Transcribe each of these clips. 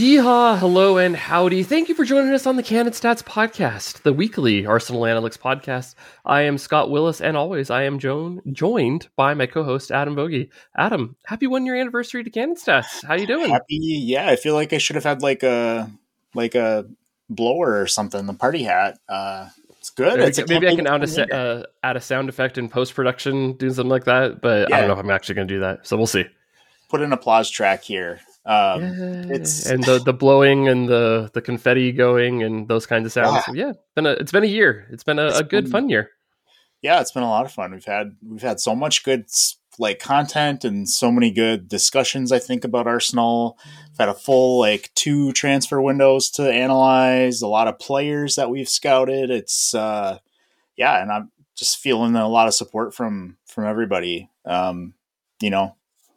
Yeehaw, hello, and howdy. Thank you for joining us on the Cannon Stats Podcast, the weekly Arsenal Analytics podcast. I am Scott Willis, and always I am Joan, joined by my co-host Adam Bogey. Adam, happy one year anniversary to Cannon Stats. How you doing? Happy, yeah. I feel like I should have had like a like a blower or something, the party hat. Uh, it's good. It's maybe I can add a, uh, add a sound effect in post production, do something like that. But yeah. I don't know if I'm actually going to do that. So we'll see. Put an applause track here. Um. It's and the the blowing and the the confetti going and those kinds of sounds. Yeah, yeah been a, it's been a year. It's been a, a good been, fun year. Yeah, it's been a lot of fun. We've had we've had so much good like content and so many good discussions. I think about Arsenal. We've had a full like two transfer windows to analyze. A lot of players that we've scouted. It's uh, yeah, and I'm just feeling a lot of support from from everybody. Um, you know,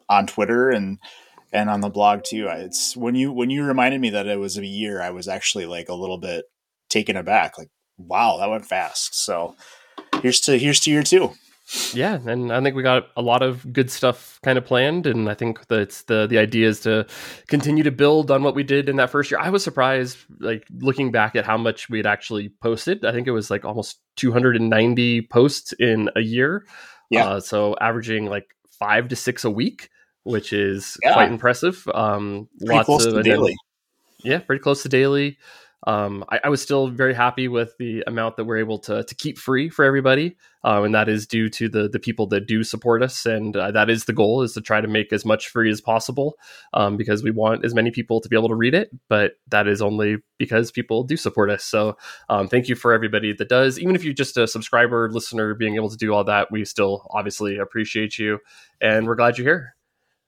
on Twitter and and on the blog too. It's when you when you reminded me that it was a year, I was actually like a little bit taken aback. Like, wow, that went fast. So here's to here's to year two. Yeah, and I think we got a lot of good stuff kind of planned, and I think that's the the idea is to continue to build on what we did in that first year. I was surprised, like looking back at how much we had actually posted. I think it was like almost 290 posts in a year. Yeah, uh, so averaging like five to six a week which is yeah. quite impressive. Um, pretty lots of daily. Yeah, pretty close to daily. Um, I, I, was still very happy with the amount that we're able to to keep free for everybody, um, and that is due to the the people that do support us, and uh, that is the goal is to try to make as much free as possible, um, because we want as many people to be able to read it, but that is only because people do support us. So um, thank you for everybody that does, even if you're just a subscriber, listener, being able to do all that, we still obviously appreciate you, and we're glad you're here.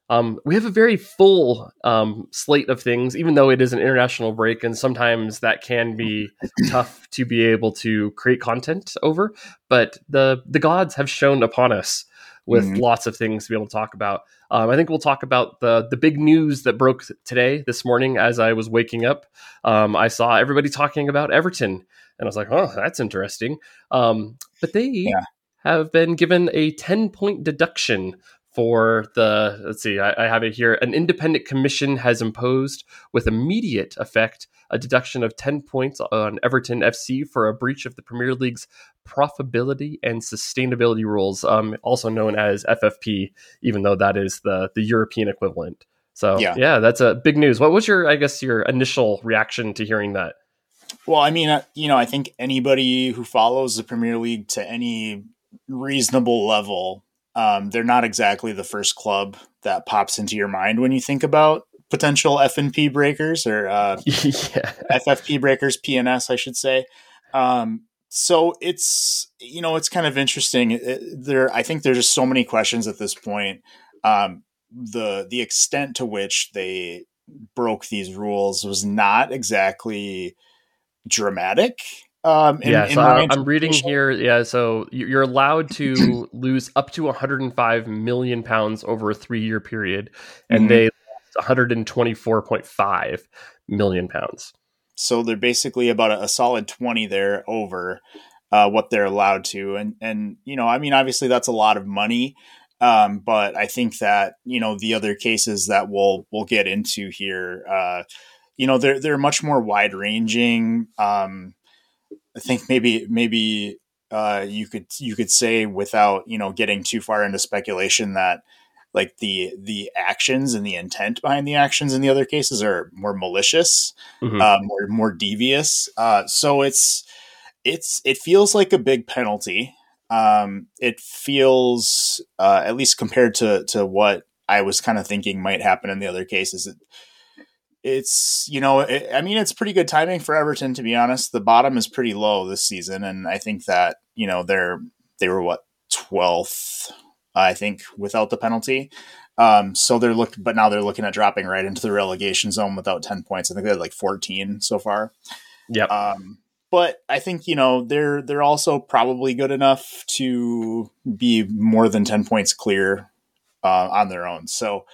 Um, we have a very full um, slate of things, even though it is an international break, and sometimes that can be tough to be able to create content over. But the the gods have shone upon us with mm-hmm. lots of things to be able to talk about. Um, I think we'll talk about the the big news that broke today, this morning, as I was waking up. Um, I saw everybody talking about Everton, and I was like, "Oh, that's interesting." Um, but they yeah. have been given a ten point deduction for the let's see I, I, have it here. An independent commission has imposed with immediate effect a deduction of 10 points on everton fc for a breach of the premier league's profitability and sustainability rules um, also known as ffp even though that is the the european equivalent. So yeah. yeah that's a big news. What was your i guess your initial reaction to hearing that? Well i mean uh, you know i think anybody who follows the premier league to any reasonable level um, they're not exactly the first club that pops into your mind when you think about potential FNP breakers or uh, yeah. FFP breakers, PNS, I should say. Um, so it's you know it's kind of interesting. It, there, I think there's just so many questions at this point. Um, the the extent to which they broke these rules was not exactly dramatic. Um, in, yeah, so I, I'm reading here. Yeah, so you're allowed to lose up to 105 million pounds over a three year period, and mm-hmm. they 124.5 million pounds. So they're basically about a, a solid 20 there over uh, what they're allowed to, and and you know, I mean, obviously that's a lot of money. Um, but I think that you know the other cases that we'll we'll get into here, uh, you know, they're they're much more wide ranging. Um, I think maybe maybe uh, you could you could say without you know getting too far into speculation that like the the actions and the intent behind the actions in the other cases are more malicious, mm-hmm. uh, more more devious. Uh, so it's it's it feels like a big penalty. Um, it feels uh, at least compared to to what I was kind of thinking might happen in the other cases. It, it's you know it, i mean it's pretty good timing for everton to be honest. The bottom is pretty low this season and i think that you know they're they were what 12th i think without the penalty. Um so they're look but now they're looking at dropping right into the relegation zone without 10 points. I think they had like 14 so far. Yeah um but i think you know they're they're also probably good enough to be more than 10 points clear uh, on their own. So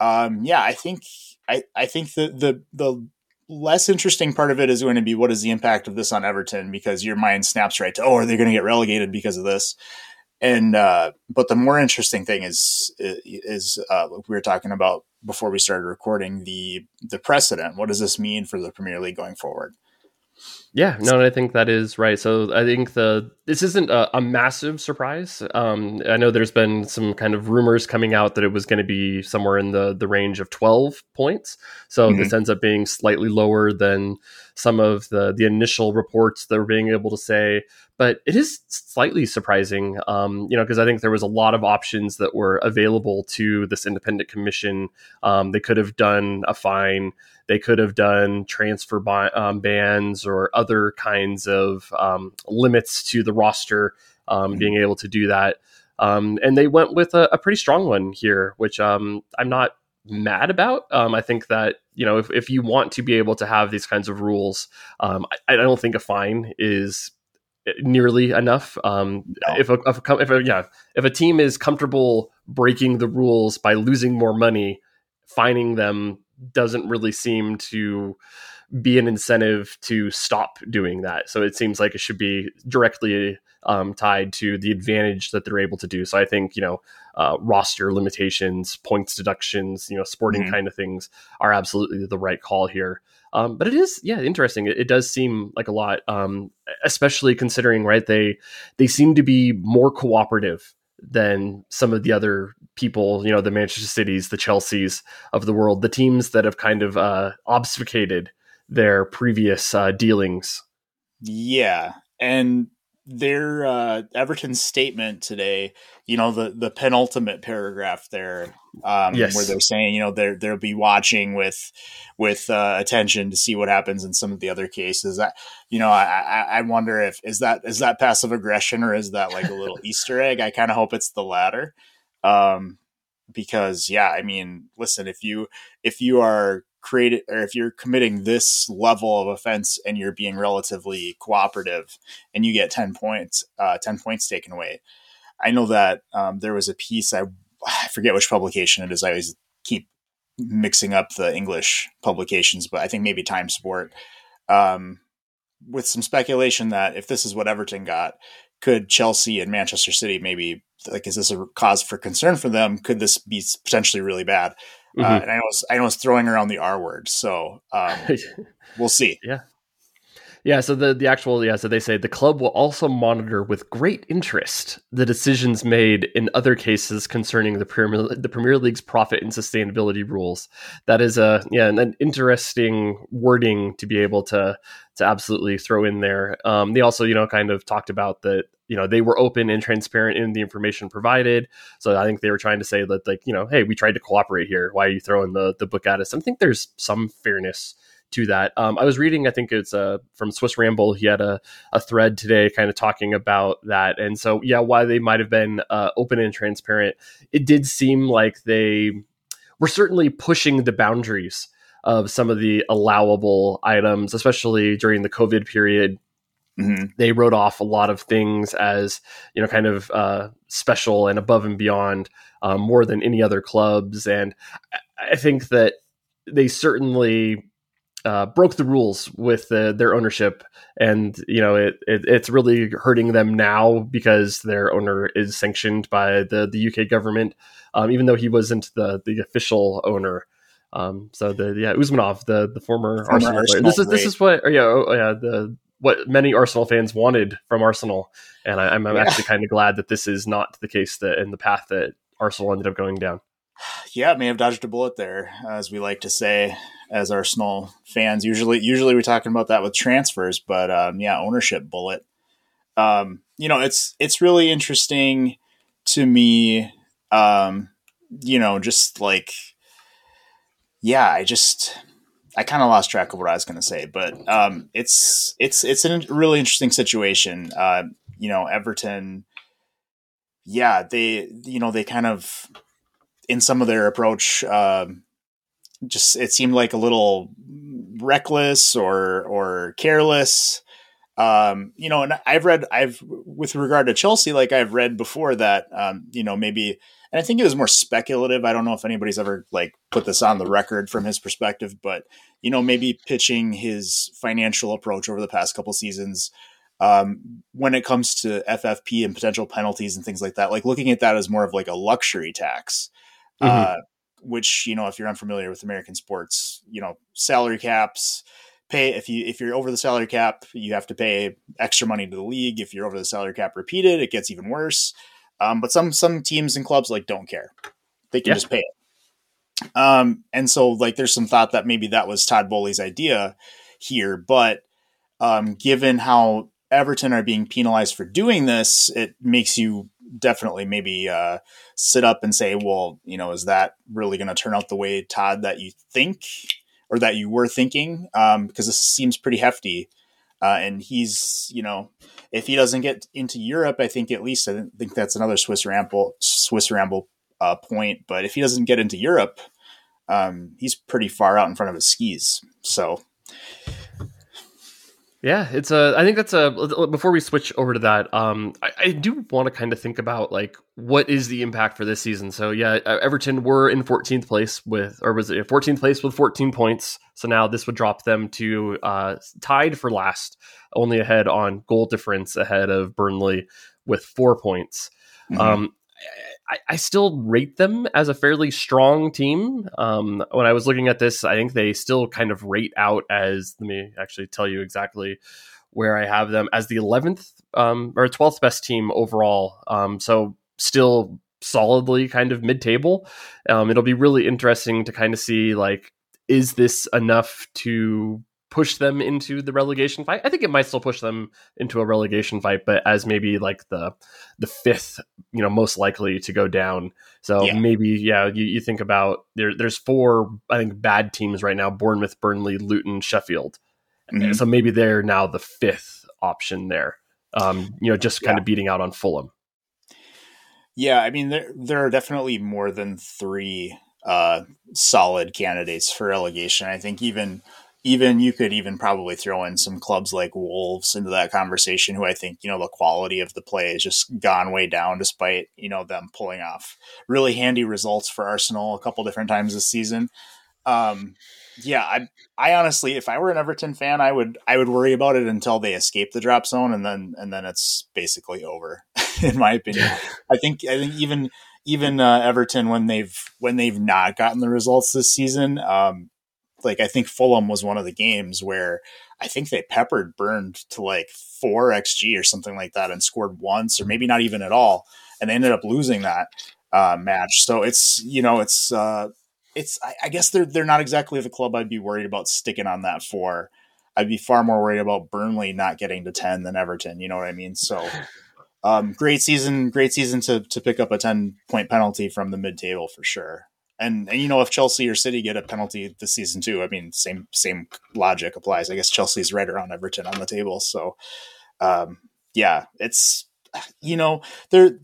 um yeah i think I, I think the, the the less interesting part of it is going to be what is the impact of this on Everton because your mind snaps right to oh are they going to get relegated because of this and uh, but the more interesting thing is is uh, we were talking about before we started recording the the precedent. What does this mean for the Premier League going forward? Yeah, no, I think that is right. So I think the this isn't a, a massive surprise. Um, I know there's been some kind of rumors coming out that it was going to be somewhere in the the range of 12 points. So mm-hmm. this ends up being slightly lower than some of the the initial reports that were being able to say. But it is slightly surprising, um, you know, because I think there was a lot of options that were available to this independent commission. Um, they could have done a fine they could have done transfer um, bans or other kinds of um, limits to the roster, um, mm-hmm. being able to do that. Um, and they went with a, a, pretty strong one here, which um, I'm not mad about. Um, I think that you know if, if you want to be able to have these kinds of rules, I, I, don't think a fine is nearly enough. Um, no. if, a, if, a, if a, yeah, if a team is comfortable breaking the rules by losing more money, fining them doesn't really seem to be an incentive to stop doing that. So it seems like it should be directly um, tied to the advantage that they're able to do. So I think you know uh, roster limitations, points deductions, you know, sporting mm-hmm. kind of things are absolutely the right call here. Um, but it is, yeah, interesting. It, it does seem like a lot, um, especially considering, right? They they seem to be more cooperative than some of the other people, you know, the Manchester Cities, the Chelseas of the world, the teams that have kind of uh, obfuscated their previous uh, dealings. Yeah, and their uh, Everton's statement today, you know, the the penultimate paragraph there, um, yes. where they're saying, you know, they they'll be watching with with uh, attention to see what happens in some of the other cases. I, you know, I, I wonder if is that is that passive aggression or is that like a little Easter egg? I kind of hope it's the latter, um, because yeah, I mean, listen, if you if you are created or if you're committing this level of offense and you're being relatively cooperative and you get 10 points uh, 10 points taken away i know that um, there was a piece I, I forget which publication it is i always keep mixing up the english publications but i think maybe time sport um, with some speculation that if this is what everton got could chelsea and manchester city maybe like is this a cause for concern for them? Could this be potentially really bad mm-hmm. Uh, and I was I was throwing around the R word, so um, we'll see. Yeah, yeah. So the the actual yeah. So they say the club will also monitor with great interest the decisions made in other cases concerning the Premier the Premier League's profit and sustainability rules. That is a yeah an interesting wording to be able to to absolutely throw in there. Um, they also you know kind of talked about that you know they were open and transparent in the information provided so i think they were trying to say that like you know hey we tried to cooperate here why are you throwing the, the book at us i think there's some fairness to that. Um, i was reading i think it's uh, from swiss ramble. He had a, a thread today kind of talking about that. And so yeah why they might have been uh, open and transparent it did seem like they were certainly pushing the boundaries of some of the allowable items especially during the covid period. Mm-hmm. They wrote off a lot of things as you know, kind of uh, special and above and beyond um, more than any other clubs, and I think that they certainly uh, broke the rules with uh, their ownership, and you know it, it, it's really hurting them now because their owner is sanctioned by the the UK government, um, even though he wasn't the the official owner. Um, so the yeah Usmanov, the the former, former Arsenal, Arsenal This is this is what yeah oh, yeah the what many Arsenal fans wanted from Arsenal, and I, am yeah. actually kind of glad that this is not the case that in the path that Arsenal ended up going down. Yeah, may have dodged a bullet there, as we like to say as Arsenal fans. Usually, usually we're talking about that with transfers, but um, yeah, ownership bullet. Um, you know, it's it's really interesting to me. Um, you know, just like yeah, I just I kind of lost track of what I was going to say, but um, it's it's it's a really interesting situation. Uh, you know, Everton, yeah, they you know they kind of in some of their approach, uh, just it seemed like a little reckless or or careless. Um, you know, and I've read I've with regard to Chelsea, like I've read before that um, you know maybe and I think it was more speculative. I don't know if anybody's ever like put this on the record from his perspective, but you know, maybe pitching his financial approach over the past couple seasons um, when it comes to FFP and potential penalties and things like that, like looking at that as more of like a luxury tax. Mm-hmm. Uh, which you know if you're unfamiliar with American sports, you know salary caps pay if you if you're over the salary cap, you have to pay extra money to the league. If you're over the salary cap repeated, it gets even worse. Um, but some some teams and clubs like don't care; they can yeah. just pay it. Um, and so like there's some thought that maybe that was Todd Boehly's idea here, but um, given how Everton are being penalized for doing this, it makes you definitely maybe uh, sit up and say, well, you know, is that really going to turn out the way Todd that you think or that you were thinking? Um, because this seems pretty hefty. Uh, and he's, you know, if he doesn't get into Europe, I think at least I think that's another Swiss ramble, Swiss ramble uh, point. But if he doesn't get into Europe, um, he's pretty far out in front of his skis. So yeah, it's a. I think that's a. Before we switch over to that, um, I, I do want to kind of think about like what is the impact for this season. So yeah, Everton were in 14th place with, or was it 14th place with 14 points. So now this would drop them to uh, tied for last, only ahead on goal difference ahead of Burnley with four points. Mm-hmm. Um, I, I, still rate them as a fairly strong team. Um, when I was looking at this, I think they still kind of rate out as, let me actually tell you exactly where I have them as the 11th um, or 12th best team overall. Um, so still solidly kind of mid table. Um, it'll be really interesting to kind of see like, is this enough to push them into the relegation fight. I think it might still push them into a relegation fight, but as maybe like the the fifth, you know, most likely to go down. So yeah. maybe yeah, you, you think about there. There's four I think bad teams right now: Bournemouth, Burnley, Luton, Sheffield. Mm-hmm. So maybe they're now the fifth option there. Um, you know, just kind yeah. of beating out on Fulham. Yeah, I mean there there are definitely more than three uh, solid candidates for relegation. I think even even you could even probably throw in some clubs like Wolves into that conversation, who I think you know the quality of the play has just gone way down, despite you know them pulling off really handy results for Arsenal a couple different times this season. Um, yeah, I I honestly, if I were an Everton fan, I would I would worry about it until they escape the drop zone, and then and then it's basically over, in my opinion. I think I think even even uh, Everton when they've when they've not gotten the results this season, um, like I think Fulham was one of the games where I think they peppered Bernd to like four xg or something like that and scored once or maybe not even at all, and they ended up losing that uh, match. So it's you know it's uh, it's I, I guess they're they're not exactly the club I'd be worried about sticking on that for. I'd be far more worried about Burnley not getting to ten than Everton. You know what I mean? So. Um, great season, great season to to pick up a ten point penalty from the mid table for sure. And, and you know if Chelsea or City get a penalty this season too, I mean same same logic applies. I guess Chelsea's right around Everton on the table, so um, yeah, it's you know there.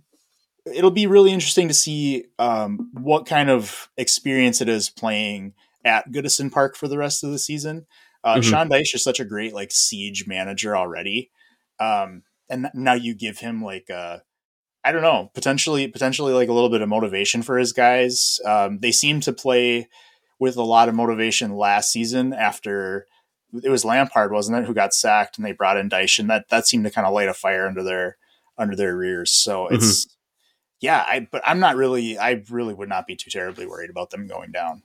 It'll be really interesting to see um, what kind of experience it is playing at Goodison Park for the rest of the season. Uh, mm-hmm. Sean Dyche is such a great like siege manager already, um, and now you give him like a I don't know, potentially potentially like a little bit of motivation for his guys. Um, they seem to play with a lot of motivation last season after it was Lampard, wasn't it, who got sacked and they brought in Dyche and that that seemed to kind of light a fire under their under their rears. So mm-hmm. it's mm-hmm. yeah, I but I'm not really I really would not be too terribly worried about them going down.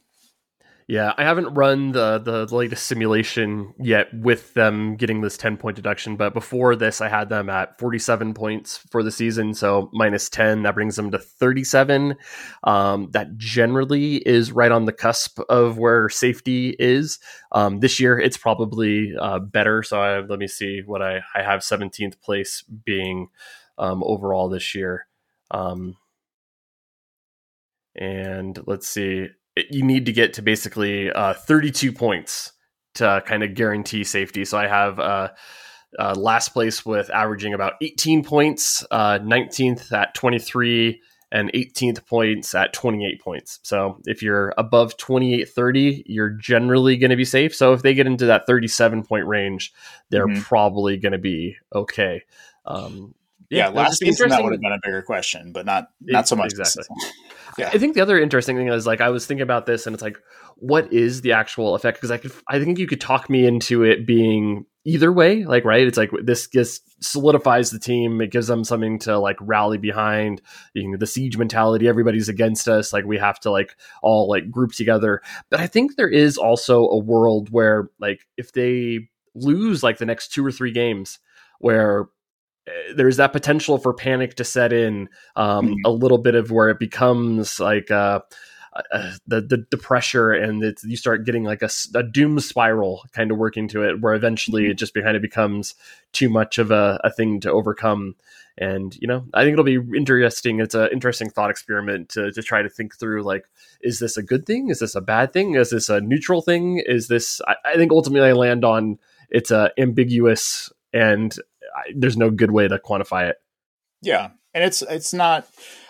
Yeah, I haven't run the the latest simulation yet with them getting this 10 point deduction, but before this I had them at 47 points for the season, so minus 10 that brings them to 37. Um, that generally is right on the cusp of where safety is. Um, this year it's probably uh, better, so I, let me see what I I have 17th place being um, overall this year. Um, and let's see you need to get to basically uh, 32 points to kind of guarantee safety. So I have uh, uh, last place with averaging about 18 points, 19th uh, at 23, and 18th points at 28 points. So if you're above 28 30, you're generally going to be safe. So if they get into that 37 point range, they're mm-hmm. probably going to be okay. Um, yeah, yeah last season that would have been a bigger question, but not not so much. Exactly. Yeah. I think the other interesting thing is like I was thinking about this, and it's like, what is the actual effect? Because I could, I think you could talk me into it being either way. Like, right? It's like this just solidifies the team. It gives them something to like rally behind. You know, the siege mentality. Everybody's against us. Like, we have to like all like group together. But I think there is also a world where like if they lose like the next two or three games, where there's that potential for panic to set in um, mm-hmm. a little bit of where it becomes like uh, uh, the, the, the pressure and it, you start getting like a, a, doom spiral kind of working to it where eventually mm-hmm. it just kind of becomes too much of a, a thing to overcome. And you know i think it'll be interesting. It's an interesting thought experiment to, to try to think through like is this a good thing? Is this a bad thing? Is this a neutral thing? Is this i, I think ultimately i land on it's a ambiguous and I, there's no good way to quantify it yeah and it's it's not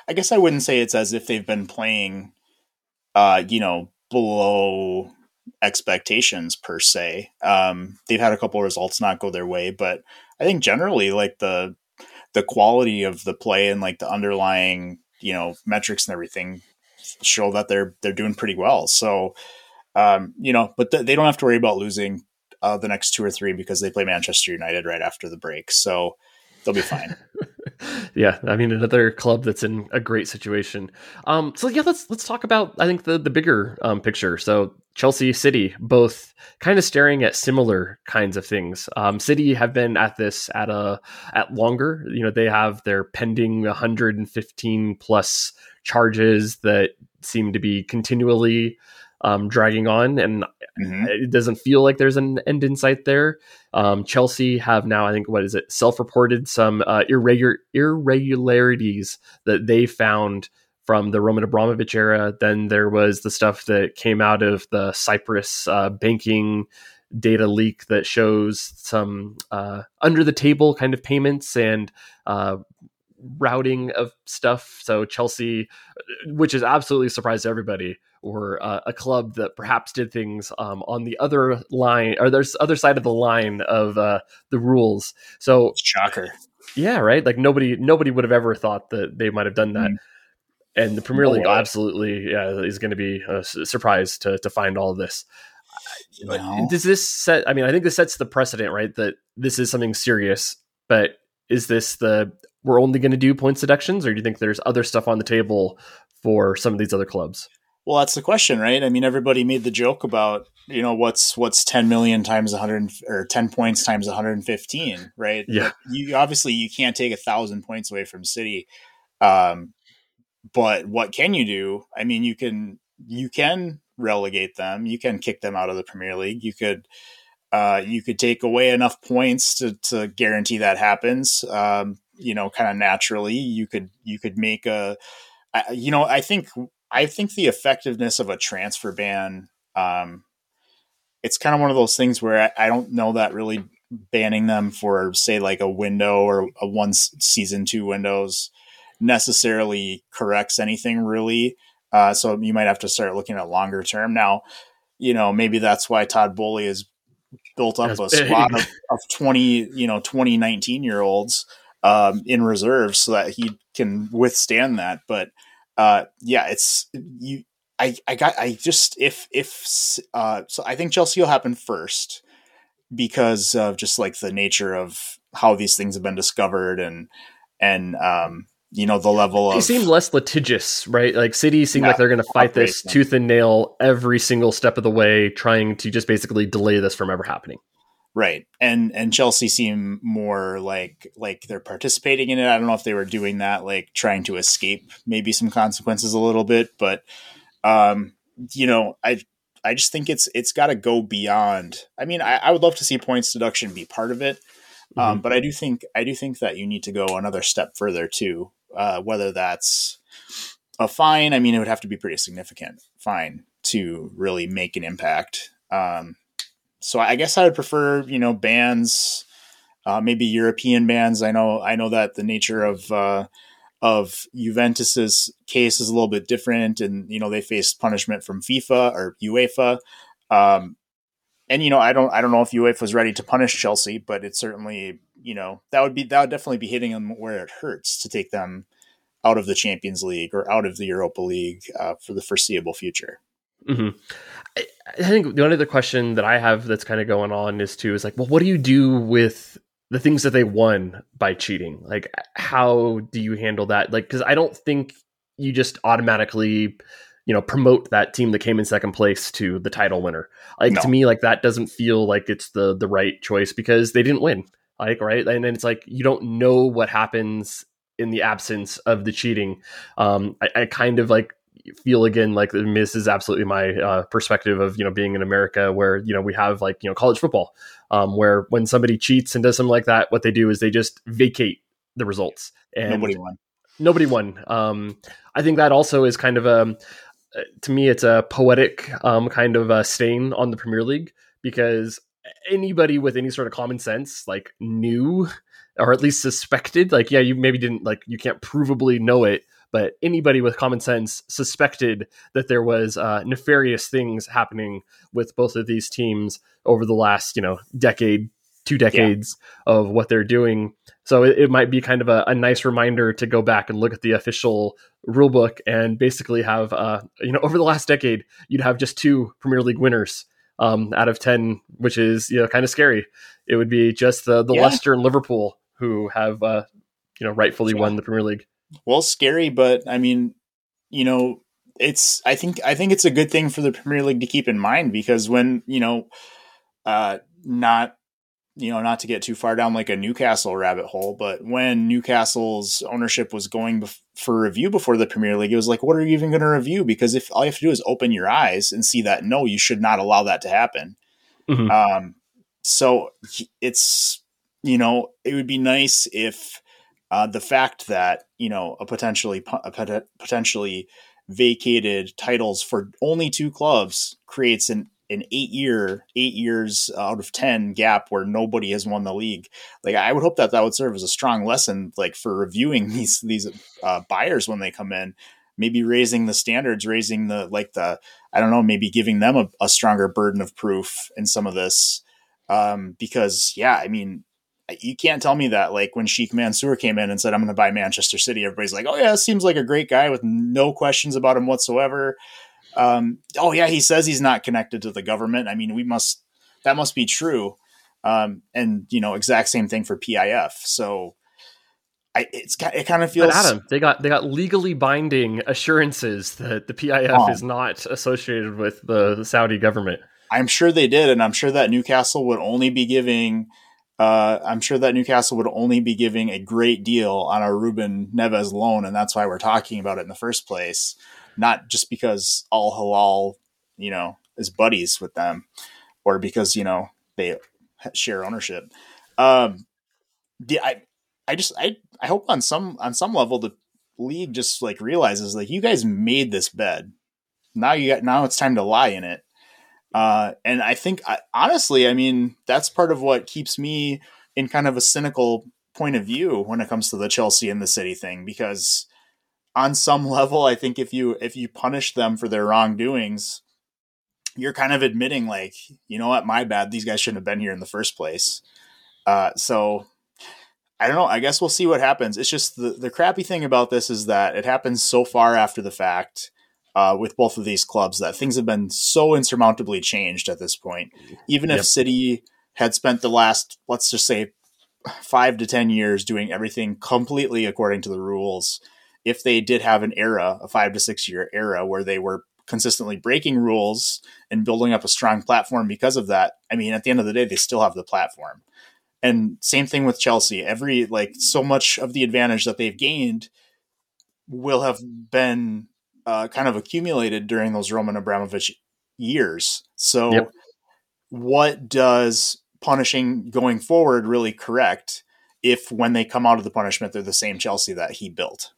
i guess i wouldn't say it's as if they've been playing uh, you know, below expectations per se. Um, they've had a couple results not go their way, but I think generally like the the quality of the play and like the underlying you know metrics and everything show that they're they're doing pretty well. So um, you know, but th- they don't have to worry about losing uh, the next two or three because they play Manchester United right after the break. So they'll be fine. yeah, I mean another club that's in a great situation. Um, so yeah, let's let's talk about I think the the bigger um, picture. So Chelsea, City, both kind of staring at similar kinds of things. Um, City have been at this at a at longer. You know, they have their pending 115 plus charges that seem to be continually um, dragging on, and mm-hmm. it doesn't feel like there's an end in sight there. Um, Chelsea have now, I think, what is it, self-reported some uh, irregular irregularities that they found from the Roman Abramovich era. Then there was the stuff that came out of the Cyprus uh, banking data leak that shows some uh, under the table kind of payments and uh, routing of stuff. So Chelsea, which is absolutely surprised everybody, or uh, a club that perhaps did things um, on the other line or there's other side of the line of uh, the rules. So shocker. Yeah, right. Like nobody nobody would have ever thought that they might have done that. Mm. And the Premier League absolutely yeah, is going to be a surprise to to find all of this. No. Does this set? I mean, I think this sets the precedent, right? That this is something serious. But is this the we're only going to do points deductions, or do you think there's other stuff on the table for some of these other clubs? Well, that's the question, right? I mean, everybody made the joke about you know what's what's 10 million times 100 or 10 points times 115, right? Yeah. you obviously you can't take a thousand points away from City, um, but what can you do? I mean, you can you can relegate them, you can kick them out of the Premier League, you could uh, you could take away enough points to to guarantee that happens. Um, you know, kind of naturally, you could you could make a you know, I think I think the effectiveness of a transfer ban, um, it's kind of one of those things where I, I, don't know that really banning them for say like a window or a one season two windows necessarily corrects anything really. Uh, so you might have to start looking at longer term. Now, you know, maybe that's why Todd Boehly has built up that's a big. squad of, of 20, you know, 2019 year olds um, in reserve so that he can withstand that. But uh, yeah, it's you. I, I got I just if if uh, so I think Chelsea will happen first because of just like the nature of how these things have been discovered and and um you know the level they of seem less litigious right like city seem yeah, like they're going to fight this tooth and nail every single step of the way trying to just basically delay this from ever happening Right. And and Chelsea seem more like like they're participating in it. I don't know if they were doing that like trying to escape maybe some consequences a little bit, but um you know, I I just think it's it's got to go beyond. I mean, I, I, would love to see points deduction be part of it, um, mm-hmm. um, but I do think I do think that you need to go another step further too. Uh, whether that's a fine, I mean, it would have to be pretty significant fine to really make an impact. Um, so I guess I would prefer, you know, bands, uh, maybe European bands. I know, I know that the nature of uh, of Juventus's case is a little bit different, and you know they faced punishment from FIFA or UEFA. Um, and you know, I don't, I don't know if UEFA was ready to punish Chelsea, but it certainly, you know, that would be that would definitely be hitting them where it hurts to take them out of the Champions League or out of the Europa League uh, for the foreseeable future. Mm-hmm. I, I think the only other question that I have that's kind of going on is too is like, well, what do you do with the things that they won by cheating? Like, how do you handle that? Like, because I don't think you just automatically you know promote that team that came in second place to the title winner like no. to me like that doesn't feel like it's the the right choice because they didn't win like right and then it's like you don't know what happens in the absence of the cheating um i, I kind of like feel again like this is absolutely my uh, perspective of you know being in America, where you know we have like you know college football, um, where when somebody cheats and does something like that, what they do is they just vacate the results, and nobody won. Nobody won. Um, I think that also is kind of a uh, to me, it's a poetic um, kind of a stain on the Premier League because anybody with any sort of common sense like knew or at least suspected like yeah you maybe didn't like you can't provably know it but anybody with common sense suspected that there was uh, nefarious things happening with both of these teams over the last you know decade two decades yeah. of what they're doing so it, it might be kind of a, a, nice reminder to go back and look at the official rule book and basically have, uh, you know, over the last decade, you'd have just two Premier League winners um, out of 10, which is, you know, kind of scary. It would be just the, the yeah. Leicester and Liverpool who have, uh, you know, rightfully won the Premier League. Well, scary, but I mean, you know, it's, I think, I think it's a good thing for the Premier League to keep in mind because when, you know, uh, not you know, not to get too far down like a Newcastle rabbit hole, but when Newcastle's ownership was going bef- for review before the Premier League, it was like, what are you even going to review? Because if all you have to do is open your eyes and see that, no, you should not allow that to happen. Mm-hmm. Um, so it's, you know, it would be nice if uh, the fact that, you know, a potentially, a potentially vacated titles for only two clubs creates an an eight year, eight years out of 10 gap where nobody has won the league. Like, I would hope that that would serve as a strong lesson, like for reviewing these, these uh, buyers when they come in, maybe raising the standards, raising the, like the, I don't know, maybe giving them a, a stronger burden of proof in some of this. Um, because yeah, I mean, you can't tell me that like when Sheikh Mansour came in and said, I'm going to buy Manchester City, everybody's like, oh yeah, seems like a great guy with no questions about him whatsoever. Um, oh yeah, he says he's not connected to the government. I mean, we must that must be true. Um, and you know, exact same thing for PIF. So I, it's it kind of feels. But Adam, they got they got legally binding assurances that the PIF is not associated with the, Saudi government. I'm sure they did, and I'm sure that Newcastle would only be giving. Uh, I'm sure that Newcastle would only be giving a great deal on a Ruben Neves loan, and that's why we're talking about it in the first place not just because Al Hilal, you know, is buddies with them, or because you know they share ownership. Um, yeah, I, I just, I, I hope on some on some level the league just like realizes like you guys made this bed. Now you got now it's time to lie in it. Uh, and I think I, honestly, I mean that's part of what keeps me in kind of a cynical point of view when it comes to the Chelsea and the City thing because on some level, I think if you if you punish them for their wrongdoings, you're kind of admitting like, you know what, my bad. These guys shouldn't have been here in the first place. Uh, so I don't know. I guess we'll see what happens. It's just the the crappy thing about this is that it happens so far after the fact. Uh, with both of these clubs, that things have been so insurmountably changed at this point. Even yep. if City had spent the last, let's just say, five to ten years doing everything completely according to the rules, if they did have an era, a five to six year era where they were consistently breaking rules and building up a strong platform because of that, I mean, at the end of the day, they still have the platform. And same thing with Chelsea. Every, like, so much of the advantage that they've gained will have been uh, kind of accumulated during those Roman Abramovich years. So, yep. what does punishing going forward really correct if when they come out of the punishment, they're the same Chelsea that he built?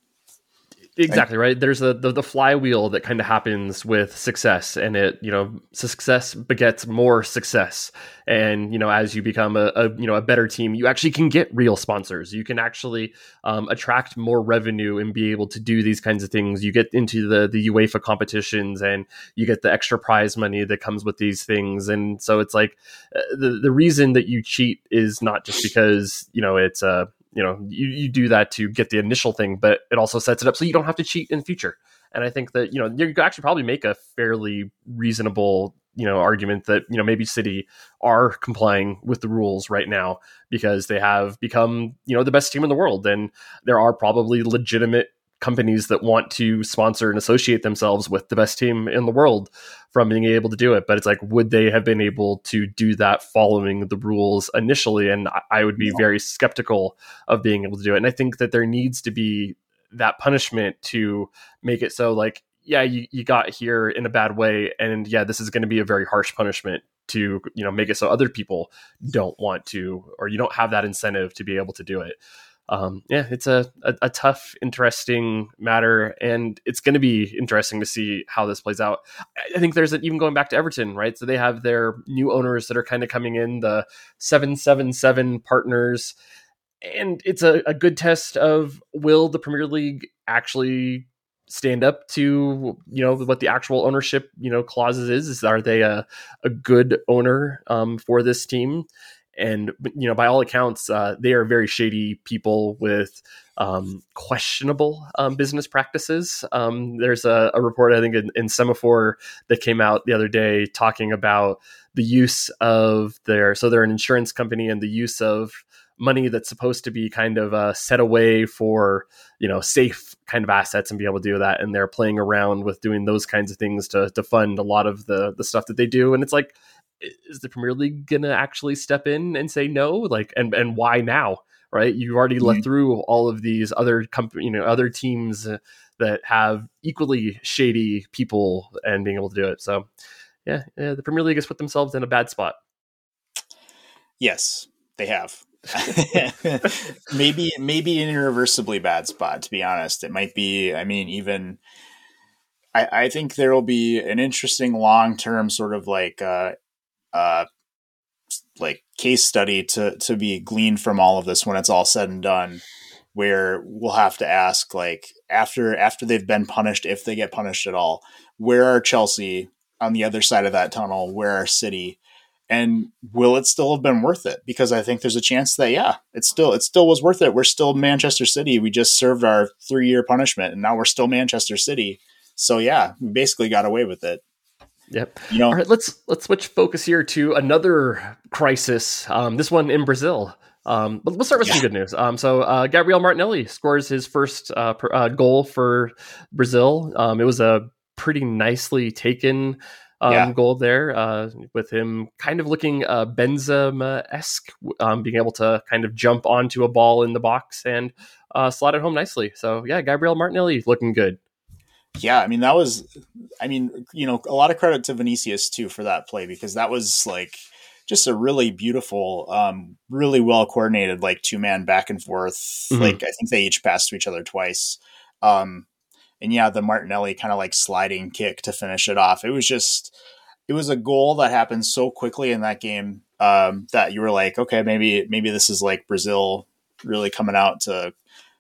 Exactly right. There's a the, the flywheel that kind of happens with success, and it you know success begets more success, and you know as you become a, a you know a better team, you actually can get real sponsors. You can actually um, attract more revenue and be able to do these kinds of things. You get into the the UEFA competitions, and you get the extra prize money that comes with these things, and so it's like uh, the the reason that you cheat is not just because you know it's a you know you, you do that to get the initial thing but it also sets it up so you don't have to cheat in future. And I think that you know you could actually probably make a fairly reasonable you know argument that you know maybe City are complying with the rules right now because they have become you know the best team in the world, and there are probably legitimate companies that want to sponsor and associate themselves with the best team in the world from being able to do it. But it's like, would they have been able to do that following the rules initially? And I would be yeah. very skeptical of being able to do it. And I think that there needs to be that punishment to make it so like, yeah, you, you got here in a bad way. And yeah, this is going to be a very harsh punishment to, you know, make it so other people don't want to, or you don't have that incentive to be able to do it um, yeah, it's a, a, a, tough, interesting matter, and it's going to be interesting to see how this plays out. I think there's a, even going back to Everton, right? So they have their new owners that are kind of coming in, the seven seven seven partners, and it's a, a good test of will the Premier League actually stand up to you know what the actual ownership you know clauses is, is are they a, a good owner um, for this team and you know by all accounts uh, they are very shady people with um, questionable um, business practices. Um, there's a, a, report i think in, in, Semafor that came out the other day talking about the use of their so they're an insurance company and the use of money that's supposed to be kind of uh, set away for you know safe kind of assets and be able to do that. And they're playing around with doing those kinds of things to, to fund a lot of the the stuff that they do. And it's like is the Premier League gonna actually step in and say no? Like, and and why now? Right? You've already mm-hmm. let through all of these other company, you know, other teams that have equally shady people and being able to do it. So, yeah, yeah the Premier League has put themselves in a bad spot. Yes, they have. maybe maybe an irreversibly bad spot. To be honest, it might be. I mean, even. I, I think there will be an interesting long term sort of like uh, uh, like case study to to be gleaned from all of this when it's all said and done where we'll have to ask like after after they've been punished if they get punished at all where are chelsea on the other side of that tunnel? Where are city? And will it still have been worth it? Because i think there's a chance that yeah it still it still was worth it. We're still manchester city. We just served our three year punishment and now we're still manchester city. So yeah we basically got away with it Yep. You know, All right, let's let's switch focus here to another crisis. Um, this one in Brazil. Um, but let's start with yeah. some good news. Um, so uh, Gabriel Martinelli scores his first uh, per, uh, goal for Brazil. Um, it was a pretty nicely taken um, yeah. goal there, uh, with him kind of looking uh, Benzema esque, um, being able to kind of jump onto a ball in the box and uh, slot it home nicely. So yeah, Gabriel Martinelli looking good. Yeah, I mean that was, I mean you know a lot of credit to Vinicius too for that play because that was like just a really beautiful, um, really well coordinated like two man back and forth. Mm-hmm. Like I think they each passed to each other twice. Um, and yeah, the Martinelli kind of like sliding kick to finish it off. It was just, it was a goal that happened so quickly in that game um, that you were like, okay, maybe maybe this is like Brazil really coming out to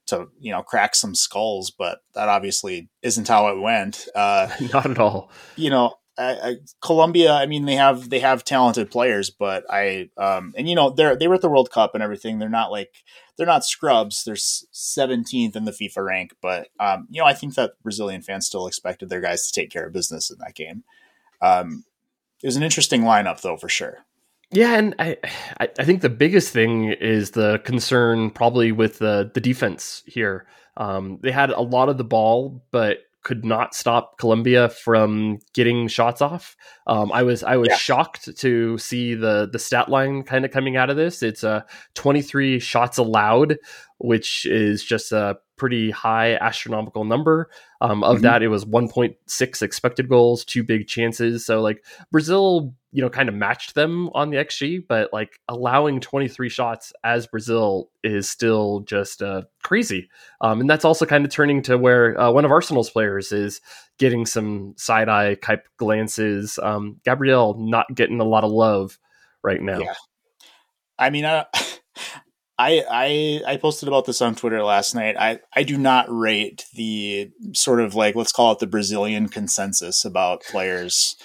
to you know crack some skulls, but that obviously isn't how it went. Uh, Not at all. You know, I, I, Colombia. I mean, they have they have talented players, but I um, and you know they're they were at the World Cup and everything. They're not like they're not scrubs. They're 17th in the FIFA rank, but um, you know I think that Brazilian fans still expected their guys to take care of business in that game. Um, it was an interesting lineup though, for sure. Yeah, and I, I think the biggest thing is the concern probably with the the defense here. Um, they had a lot of the ball, but could not stop Colombia from getting shots off. Um, I was I was yeah. shocked to see the the stat line kind of coming out of this. It's a uh, 23 shots allowed, which is just a pretty high astronomical number. Um, of mm-hmm. that, it was 1.6 expected goals, two big chances. So like Brazil, you know, kind of matched them on the XG, but like allowing 23 shots as Brazil is still just uh, crazy. Um, and that's also kind of turning to where uh, one of Arsenal's players is getting some side eye type glances. Um, Gabriel not getting a lot of love right now. Yeah. I mean, uh, I, I I posted about this on Twitter last night. I, I do not rate the sort of like let's call it the Brazilian consensus about players.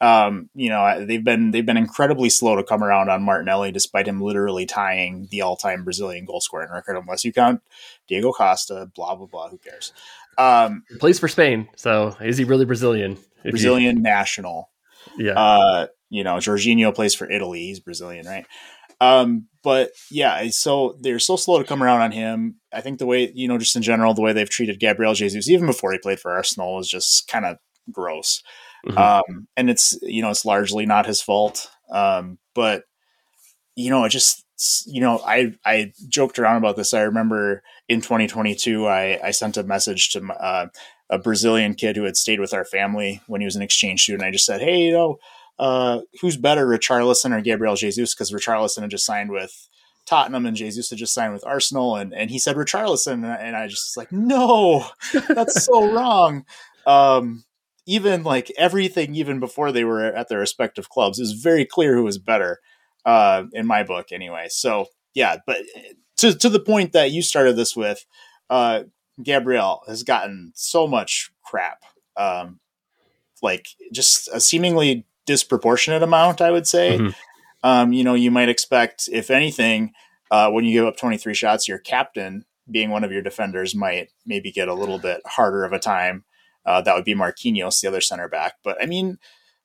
Um, you know, they've been they've been incredibly slow to come around on Martinelli, despite him literally tying the all time Brazilian goal scoring record, unless you count Diego Costa. Blah blah blah. Who cares? Um, he plays for Spain, so is he really Brazilian? Brazilian national. Yeah. Uh, you know, Jorginho plays for Italy. He's Brazilian, right? Um, but yeah, so they're so slow to come around on him. I think the way, you know, just in general, the way they've treated Gabriel Jesus, even before he played for Arsenal, is just kind of gross. Mm-hmm. Um, and it's, you know, it's largely not his fault. Um, but, you know, it just, you know, I, I joked around about this. I remember in 2022, I, I sent a message to uh, a Brazilian kid who had stayed with our family when he was an exchange student. I just said, Hey, you know, uh, who's better, Richarlison or Gabriel Jesus? Because Richarlison had just signed with Tottenham and Jesus had just signed with Arsenal, and and he said Richarlison, and I just was like, no, that's so wrong. Um, even like everything, even before they were at their respective clubs, is very clear who was better uh, in my book, anyway. So yeah, but to to the point that you started this with, uh, Gabriel has gotten so much crap, um, like just a seemingly disproportionate amount, I would say. Mm-hmm. Um, you know, you might expect, if anything, uh, when you give up 23 shots, your captain, being one of your defenders, might maybe get a little bit harder of a time. Uh, that would be Marquinhos, the other center back. But I mean,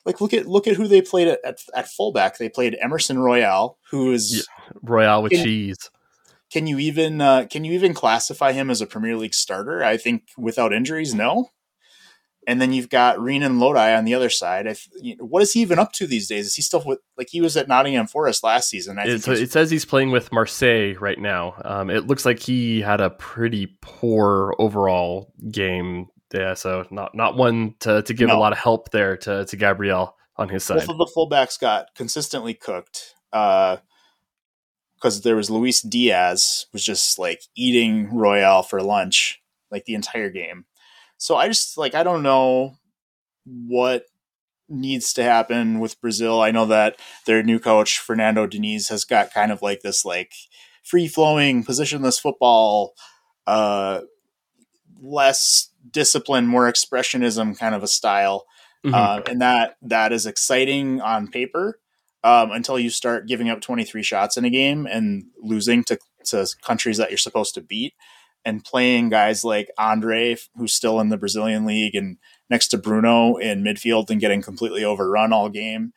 like look at look at who they played at, at, at fullback. They played Emerson Royal, who is yeah, Royal with can, cheese. Can you even uh, can you even classify him as a Premier League starter? I think without injuries, no. And then you've got Renan Lodi on the other side. If, you know, what is he even up to these days? Is he still with like he was at Nottingham Forest last season? I it, it says he's playing with Marseille right now. Um, it looks like he had a pretty poor overall game. Yeah, so not not one to, to give no. a lot of help there to to Gabriel on his side. Both of the fullbacks got consistently cooked. Uh, because there was Luis Diaz was just like eating Royal for lunch like the entire game. So I just like I don't know what needs to happen with Brazil. I know that their new coach Fernando Diniz has got kind of like this like free flowing positionless football uh less discipline, more expressionism kind of a style. Mm-hmm. Uh, and that that is exciting on paper um, until you start giving up 23 shots in a game and losing to, to countries that you're supposed to beat and playing guys like Andre, who's still in the Brazilian league, and next to Bruno in midfield and getting completely overrun all game.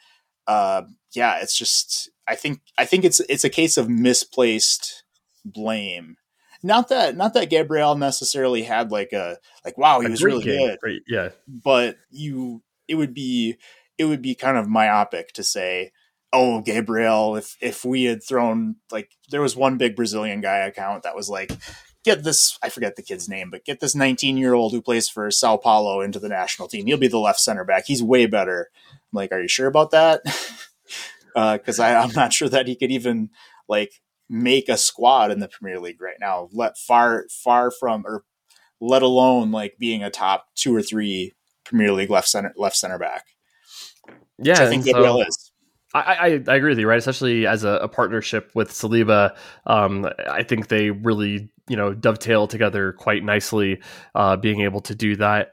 Uh, yeah, it's just I think I think it's it's a case of misplaced blame. Not that not that Gabriel necessarily had like a like wow he a was really game. good, great, yeah. But you it would be it would be kind of myopic to say oh Gabriel if if we had thrown like there was one big Brazilian guy account that was like get this I forget the kid's name, but get this 19 year old who plays for Sao Paulo into the national team. He'll be the left center back. He's way better. I'm like, are you sure about that? Because uh, I'm not sure that he could even like make a squad in the Premier League right now. Let far far from or let alone like being a top two or three Premier League left center left center back. Yeah, I think Gabriel so, is. I, I, I, agree with you, right? Especially as a, a partnership with Saliba, um, I think they really you know dovetail together quite nicely, uh, being able to do that.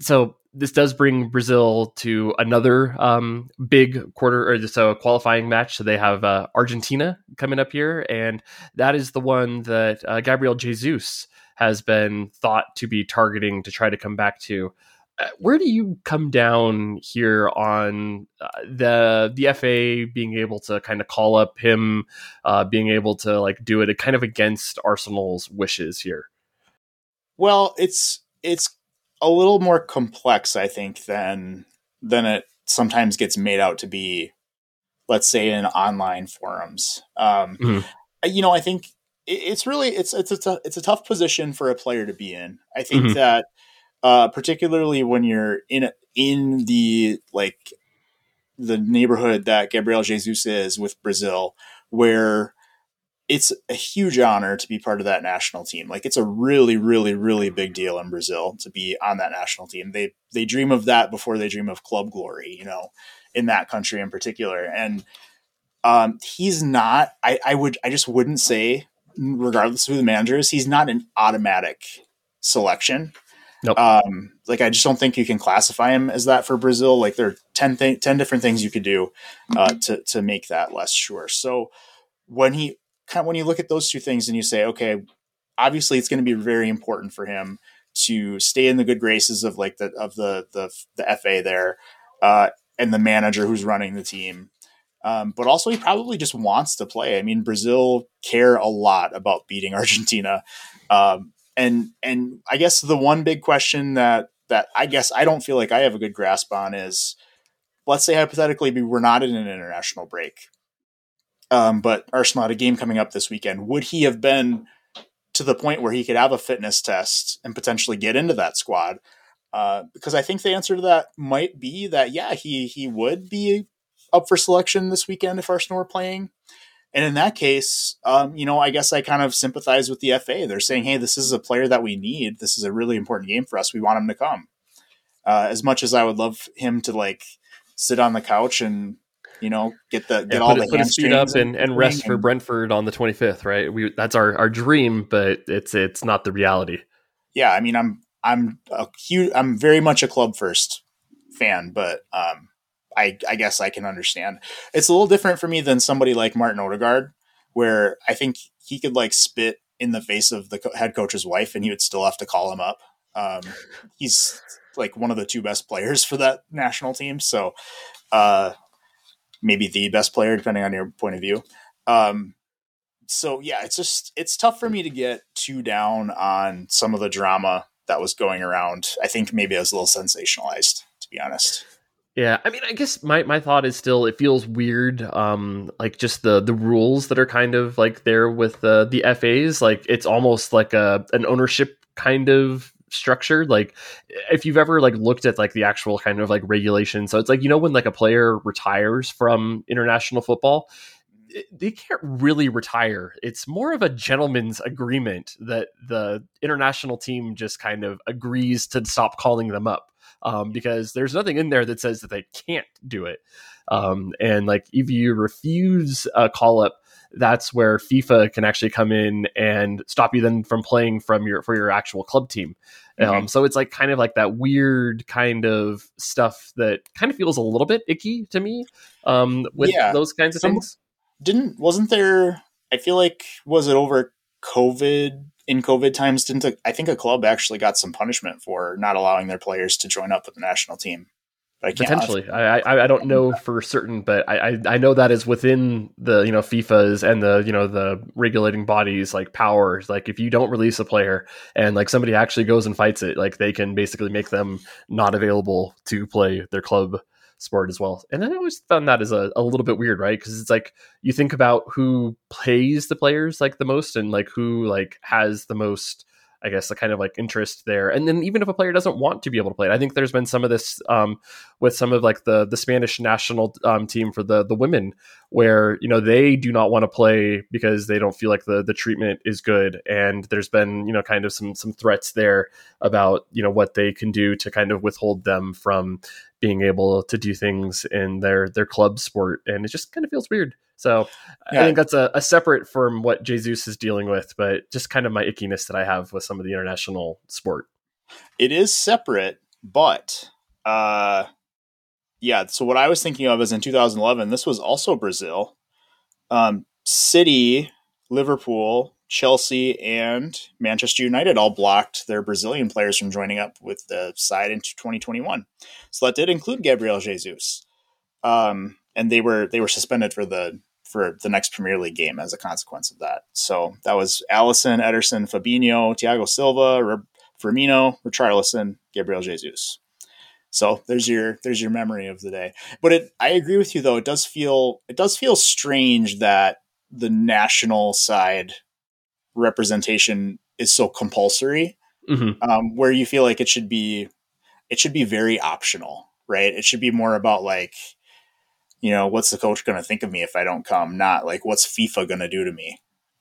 So this does bring Brazil to another um, big quarter or so qualifying match. So they have uh, Argentina coming up here, and that is the one that uh, Gabriel Jesus has been thought to be targeting to try to come back to. Uh, where do you come down here on uh, the the FA being able to kind of call up him, uh, being able to like do it kind of against Arsenal's wishes here? Well, it's it's a little more complex, I think, than than it sometimes gets made out to be. Let's say in online forums, um, mm-hmm. you know, I think it's really it's it's a t- it's a tough position for a player to be in. I think mm-hmm. that uh, particularly when you're in in the like the neighborhood that Gabriel Jesus is with Brazil, where it's a huge honor to be part of that national team. Like it's a really, really, really big deal in Brazil to be on that national team. They they dream of that before they dream of club glory, you know, in that country in particular. And um, he's not. I, I would. I just wouldn't say, regardless of who the manager is, he's not an automatic selection. Nope. Um, like I just don't think you can classify him as that for Brazil. Like there are 10, th- 10 different things you could do uh, to to make that less sure. So when he kind of, when you look at those two things and you say, okay, obviously it's going to be very important for him to stay in the good graces of like the of the the, the FA there, uh, and the manager who's running the team. Um, but also, he probably just wants to play. I mean, Brazil care a lot about beating Argentina, um, and and I guess the one big question that that I guess I don't feel like I have a good grasp on is, let's say hypothetically we were not in an international break, um, but Arsenal had a game coming up this weekend. Would he have been to the point where he could have a fitness test and potentially get into that squad? Uh, because I think the answer to that might be that yeah, he he would be up for selection this weekend if Arsenal were playing. And in that case, um, you know, I guess I kind of sympathize with the FA. They're saying, "Hey, this is a player that we need. This is a really important game for us. We want him to come." Uh, as much as I would love him to like sit on the couch and you know get the get yeah, all put, the put his feet up and, and, rest for Brentford on the 25th, right? We that's our our dream, but it's it's not the reality. Yeah, I mean, I'm I'm a huge, I'm very much a club first fan, but um, I, I guess I can understand. It's a little different for me than somebody like Martin Odegaard, where I think he could like spit in the face of the head coach's wife and he would still have to call him up. Um, he's like one of the two best players for that national team. So, uh, maybe the best player, depending on your point of view. Um, so yeah, it's just, it's tough for me to get too down on some of the drama that was going around. I think maybe it was a little sensationalized, to be honest. Yeah, I mean, I guess my, my thought is still it feels weird, um, like just the the rules that are kind of like there with the the FAs, like it's almost like a an ownership kind of structure. Like if you've ever like looked at like the actual kind of like regulation, so it's like you know when like a player retires from international football, they can't really retire. It's more of a gentleman's agreement that the international team just kind of agrees to stop calling them up um, because there's nothing in there that says that they can't do it. Um, and like if you refuse a call up, that's where FIFA can actually come in and stop you then from playing from your for your actual club team. Mm-hmm. Um, so it's like kind of like that weird kind of stuff that kind of feels a little bit icky to me um, with yeah. those kinds of Some, things. Didn't wasn't there? I feel like was it over COVID in COVID times, didn't I think a club actually got some punishment for not allowing their players to join up with the national team? I Potentially, I, I, I don't know for certain, but I, I I know that is within the you know FIFA's and the you know the regulating bodies like powers. Like if you don't release a player and like somebody actually goes and fights it, like they can basically make them not available to play their club sport as well. And I always found that as a, a little bit weird, right? Because it's like you think about who plays the players like the most and like who like has the most I guess, a kind of like interest there. And then even if a player doesn't want to be able to play it, I think there's been some of this um, with some of like the the Spanish national um, team for the the women, where you know they do not want to play because they don't feel like the the treatment is good. And there's been you know kind of some some threats there about you know what they can do to kind of withhold them from being able to do things in their their club sport, and it just kind of feels weird. So yeah. I think that's a, a, separate from what Jesus is dealing with, but just kind of my ickiness that I have with some of the international sport. It is separate, but uh, yeah. So what I was thinking of is in 2011, this was also Brazil. Um, City, Liverpool, Chelsea, and Manchester United all blocked their Brazilian players from joining up with the side into 2021. So that did include Gabriel Jesus. Um, and they were they were suspended for the for the next Premier League game as a consequence of that. So that was Alisson, Ederson, Fabinho, Thiago Silva, Firmino, Richarlison, Gabriel Jesus. So there's your there's your memory of the day. But it I agree with you though. It does feel it does feel strange that the national side representation is so compulsory, mm-hmm. um, where you feel like it should be it should be very optional, right? It should be more about like you know, what's the coach going to think of me if I don't come? Not like what's FIFA going to do to me.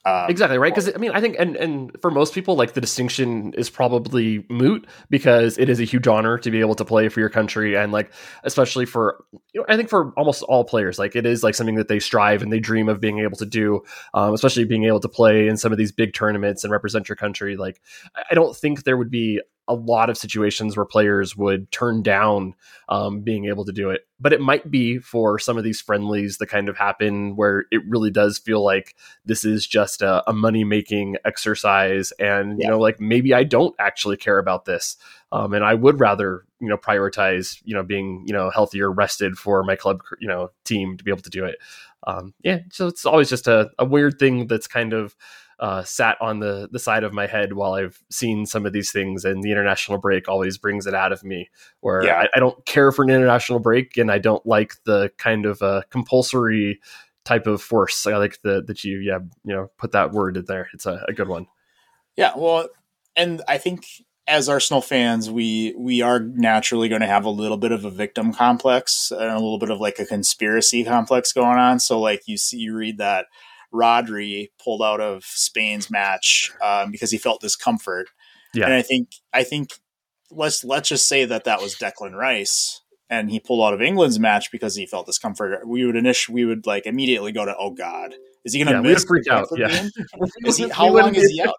Um, exactly right because I mean I think and and for most people like the distinction is probably moot because it is a huge honor to be able to play for your country and like especially for you know I think for almost all players like it is like something that they strive and they dream of being able to do um, especially being able to play in some of these big tournaments and represent your country like I don't think there would be a lot of situations where players would turn down um, being able to do it. But it might be for some of these friendlies that kind of happen where it really does feel like this is just a, a money making exercise, and yeah. you know, like maybe I don't actually care about this, um, and I would rather you know prioritize you know being you know healthier, rested for my club you know team to be able to do it. Um, yeah, so it's always just a, a weird thing that's kind of uh, sat on the the side of my head while I've seen some of these things, and the international break always brings it out of me. Where yeah. I, I, don't care for an international break, and I don't like the kind of uh, compulsory type of force. I like the that you yeah you know put that word in there. It's a, a good one. Yeah, well, and I think as Arsenal fans, we we are naturally going to have a little bit of a victim complex and a little bit of like a conspiracy complex going on. So like you see, you read that Rodri pulled out of Spain's match um, because he felt discomfort. Yeah. And I think I think let's let's just say that that was Declan Rice and he pulled out of England's match because he felt discomfort. We would initially we would like immediately go to oh god is he going to yeah, miss freak out? Yeah. he, how long is he out?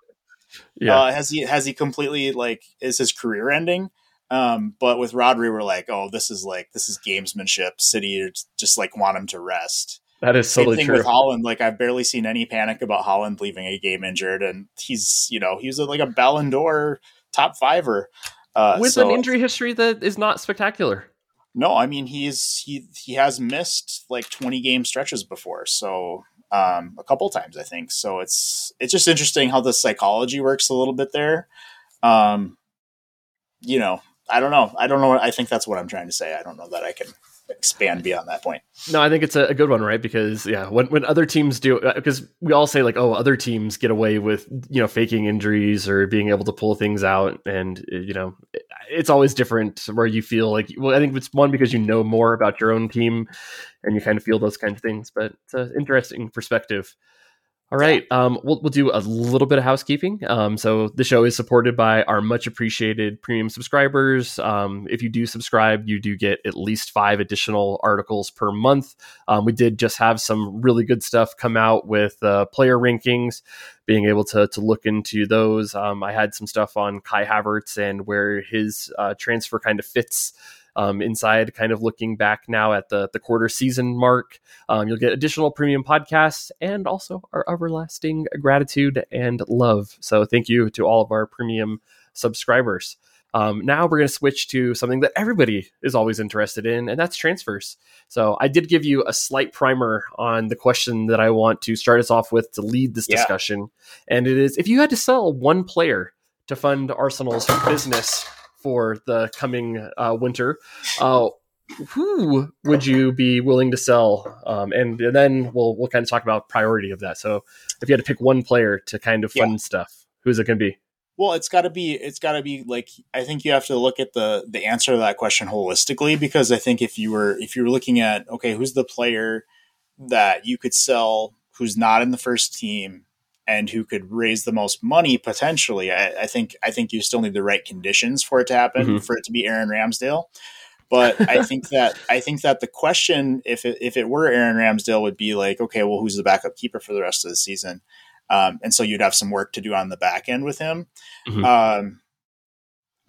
Yeah. Uh, has he has he completely like is his career ending? Um, but with Rodri, we're like, oh, this is like this is gamesmanship. City just like want him to rest. That is totally Same thing true. with Haaland. Like I've barely seen any panic about Haaland leaving a game injured, and he's you know he's like a Ballon d'Or top fiver uh, with so, an injury history that is not spectacular. No, I mean he's he he has missed like twenty game stretches before, so um, a couple times I think. So it's it's just interesting how the psychology works a little bit there. Um, you know, I don't know. I don't know. I think that's what I'm trying to say. I don't know that I can expand beyond that point. No, I think it's a, good one, right? Because yeah, when when other teams do, because uh, we all say like, oh, other teams get away with you know faking injuries or being able to pull things out, and uh, you know, it's always different where you feel like. Well, I think it's one because you know more about your own team, and you kind of feel those kinds of things. But it's an interesting perspective. All right. Um, we'll, we'll do a little bit of housekeeping. Um, so the show is supported by our much appreciated premium subscribers. Um, if you do subscribe, you do get at least five additional articles per month. Um, we did just have some really good stuff come out with uh, player rankings, being able to, to look into those. Um, I had some stuff on Kai Havertz and where his uh, transfer kind of fits um, inside, kind of looking back now at the, the quarter season mark. Um, you'll get additional premium podcasts and also our everlasting gratitude and love. So thank you to all of our premium subscribers. Um, now we're going to switch to something that everybody is always interested in, and that's transfers. So I did give you a slight primer on the question that I want to start us off with to lead this yeah. discussion. And it is if you had to sell one player to fund Arsenal's business for the coming uh, winter. Uh, who would you be willing to sell? Um, and, and, then we'll we'll kind of talk about priority of that. So if you had to pick one player to kind of fund yeah. stuff, who's it going to be? Well, it's got to be it's got to be like I think you have to look at the the answer to that question holistically because I think if you were if you were looking at okay, who's the player that you could sell who's not in the first team and who could raise the most money potentially. I, I, think I think you still need the right conditions for it to happen mm-hmm. for it to be Aaron Ramsdale. But I think that I think that the question, if it, if it were Aaron Ramsdale, would be like, okay, well, who's the backup keeper for the rest of the season? Um, and so you'd have some work to do on the back end with him. Mm-hmm. Um,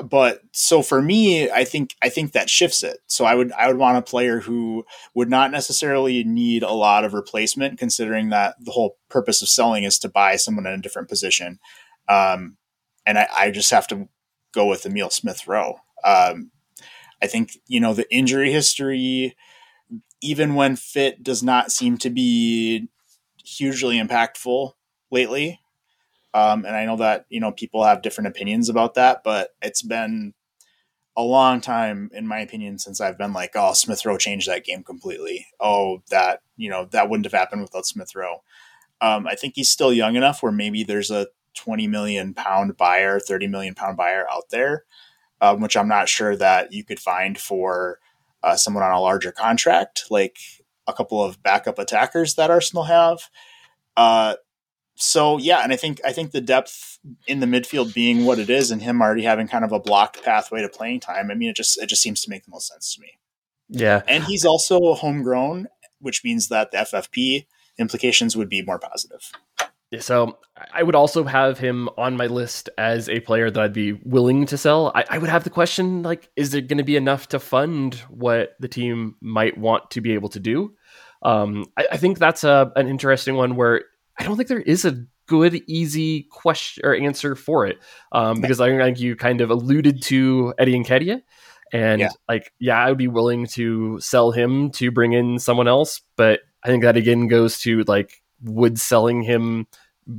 but so for me, I think I think that shifts it. So I would I would want a player who would not necessarily need a lot of replacement, considering that the whole purpose of selling is to buy someone in a different position. Um, and I, I, just have to go with Emil Smith Rowe. Um, I think you know the injury history, even when fit, does not seem to be hugely impactful lately. Um, and I know that you know people have different opinions about that, but it's been a long time, in my opinion, since I've been like, "Oh, Smith Rowe changed that game completely." Oh, that you know that wouldn't have happened without Smith Rowe. Um, I think he's still young enough where maybe there's a 20 million pound buyer, 30 million pound buyer out there, um, which I'm not sure that you could find for uh, someone on a larger contract, like a couple of backup attackers that Arsenal have. Uh, so yeah, and I think I think the depth in the midfield being what it is, and him already having kind of a blocked pathway to playing time. I mean, it just it just seems to make the most sense to me. Yeah, and he's also homegrown, which means that the FFP implications would be more positive. So I would also have him on my list as a player that I'd be willing to sell. I, I would have the question like, is there going to be enough to fund what the team might want to be able to do? Um, I, I, think that's a, an interesting one where I don't think there is a good, easy question or answer for it. Um, because I think you kind of alluded to Eddie Nketiah. And yeah. like, yeah, I would be willing to sell him to bring in someone else, but I think that again goes to like would selling him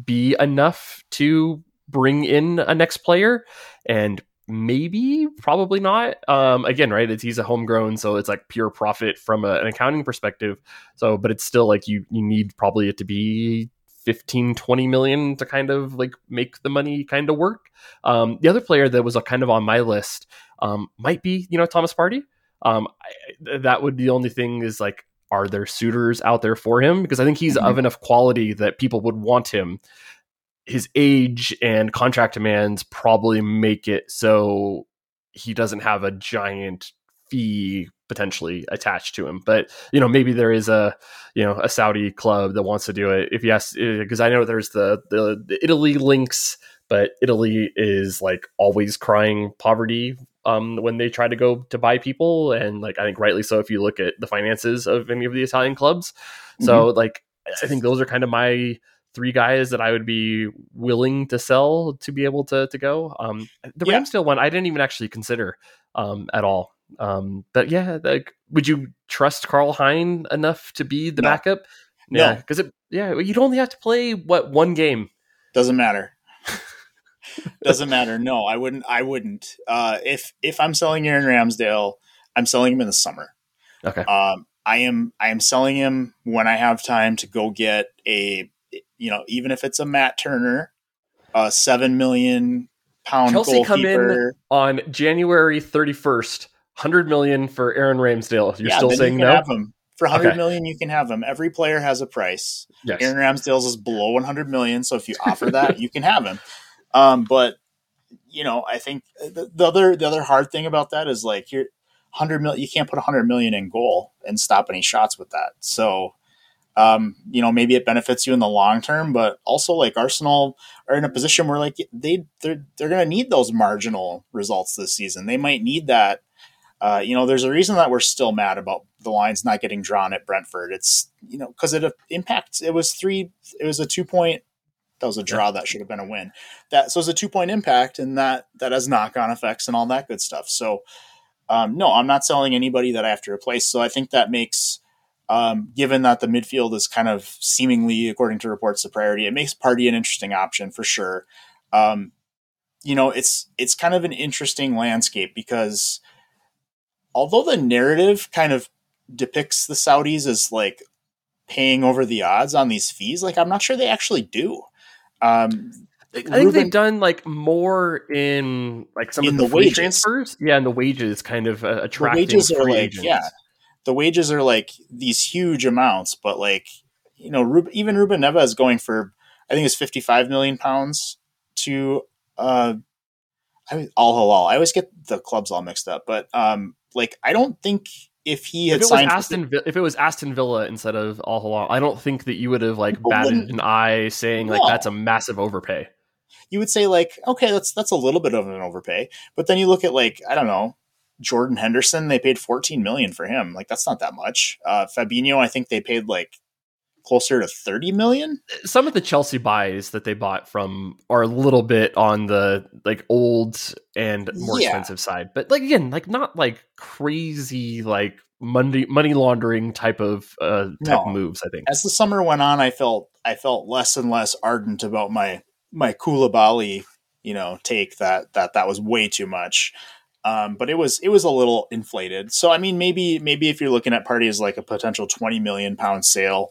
be enough to bring in a next player? And maybe, probably not. Um, again, right? It's, he's a homegrown, so it's like pure profit from a, an accounting perspective. So, but it's still like you you need probably it to be 15 20 million to kind of like make the money kind of work um, the other player that was a kind of on my list um, might be you know thomas Partey um, I, that would be the only thing is like are there suitors out there for him? Because I think he's mm-hmm. of enough quality that people would want him. His age and contract demands probably make it so he doesn't have a giant fee potentially attached to him. But you know, maybe there is a you know a Saudi club that wants to do it. If yes, because I know there's the, the the Italy links, but Italy is like always crying poverty um, when they try to go to buy people, and like I think rightly so if you look at the finances of any of the Italian clubs. Mm-hmm. So like I think those are kind of my three guys that I would be willing to sell to be able to to go. Um, the yeah. Ramsdale one I didn't even actually consider um, at all. Um, but yeah, like, would you trust Karl Hein enough to be the no. backup? Yeah, because it yeah you'd only have to play what one game. Doesn't matter. Doesn't matter. No, I wouldn't. I wouldn't. Uh, if if I'm selling Aaron Ramsdale, I'm selling him in the summer. Okay. Um, I am I am selling him when I have time to go get a you know even if it's a Matt Turner, a seven million pound Chelsea come in on January 31st, hundred million for Aaron Ramsdale. You're yeah, still saying you no? For hundred okay. million, you can have him. Every player has a price. Yes. Aaron Ramsdale's is below 100 million, so if you offer that, you can have him. Um, but you know, I think the, the, other the other hard thing about that is like you're hundred million. You can't put hundred million in goal and stop any shots with that. So, um, you know, maybe it benefits you in the long term, but also like Arsenal are in a position where like they they're they're going to need those marginal results this season. They might need that. Uh, you know, there's a reason that we're still mad about the lines not getting drawn at Brentford. It's you know because it impacts. It was three. It was a two point that was a draw. Yeah. That should have been a win. That so it's a two point impact, and that that has knock on effects and all that good stuff. So, um, no, I'm not selling anybody that I have to replace. So I think that makes, um, given that the midfield is kind of seemingly, according to reports, the priority, it makes Partey an interesting option for sure. Um, you know, it's it's kind of an interesting landscape because although the narrative kind of depicts the Saudis as like paying over the odds on these fees, like I'm not sure they actually do. Um, I think Ruben, they've done like more in like some in of the, the wages. transfers. Yeah, and the wages kind of uh, attracting the wages are like agents. yeah, the wages are like these huge amounts, but like you know, Rub- even Ruben Neves is going for I think it's fifty five million pounds to uh, I mean, Al Hilal. I always get the clubs all mixed up, but um, like I don't think if he had if it signed was Aston, the, if it was Aston Villa instead of Al Hilal, I don't think that you would have like batted an eye saying like no. that's a massive overpay. You would say like, okay, that's that's a little bit of an overpay, but then you look at like I don't know, Jordan Henderson, they paid 14 million for him. Like that's not that much. Uh, Fabinho, I think they paid like closer to 30 million. Some of the Chelsea buys that they bought from are a little bit on the like old and more yeah. expensive side. But like again, like not like crazy like money money laundering type of uh type no. moves, I think. As the summer went on, I felt I felt less and less ardent about my my Koulibaly, you know, take that that that was way too much. Um, but it was it was a little inflated. So I mean, maybe maybe if you're looking at Partey's like a potential twenty million pound sale,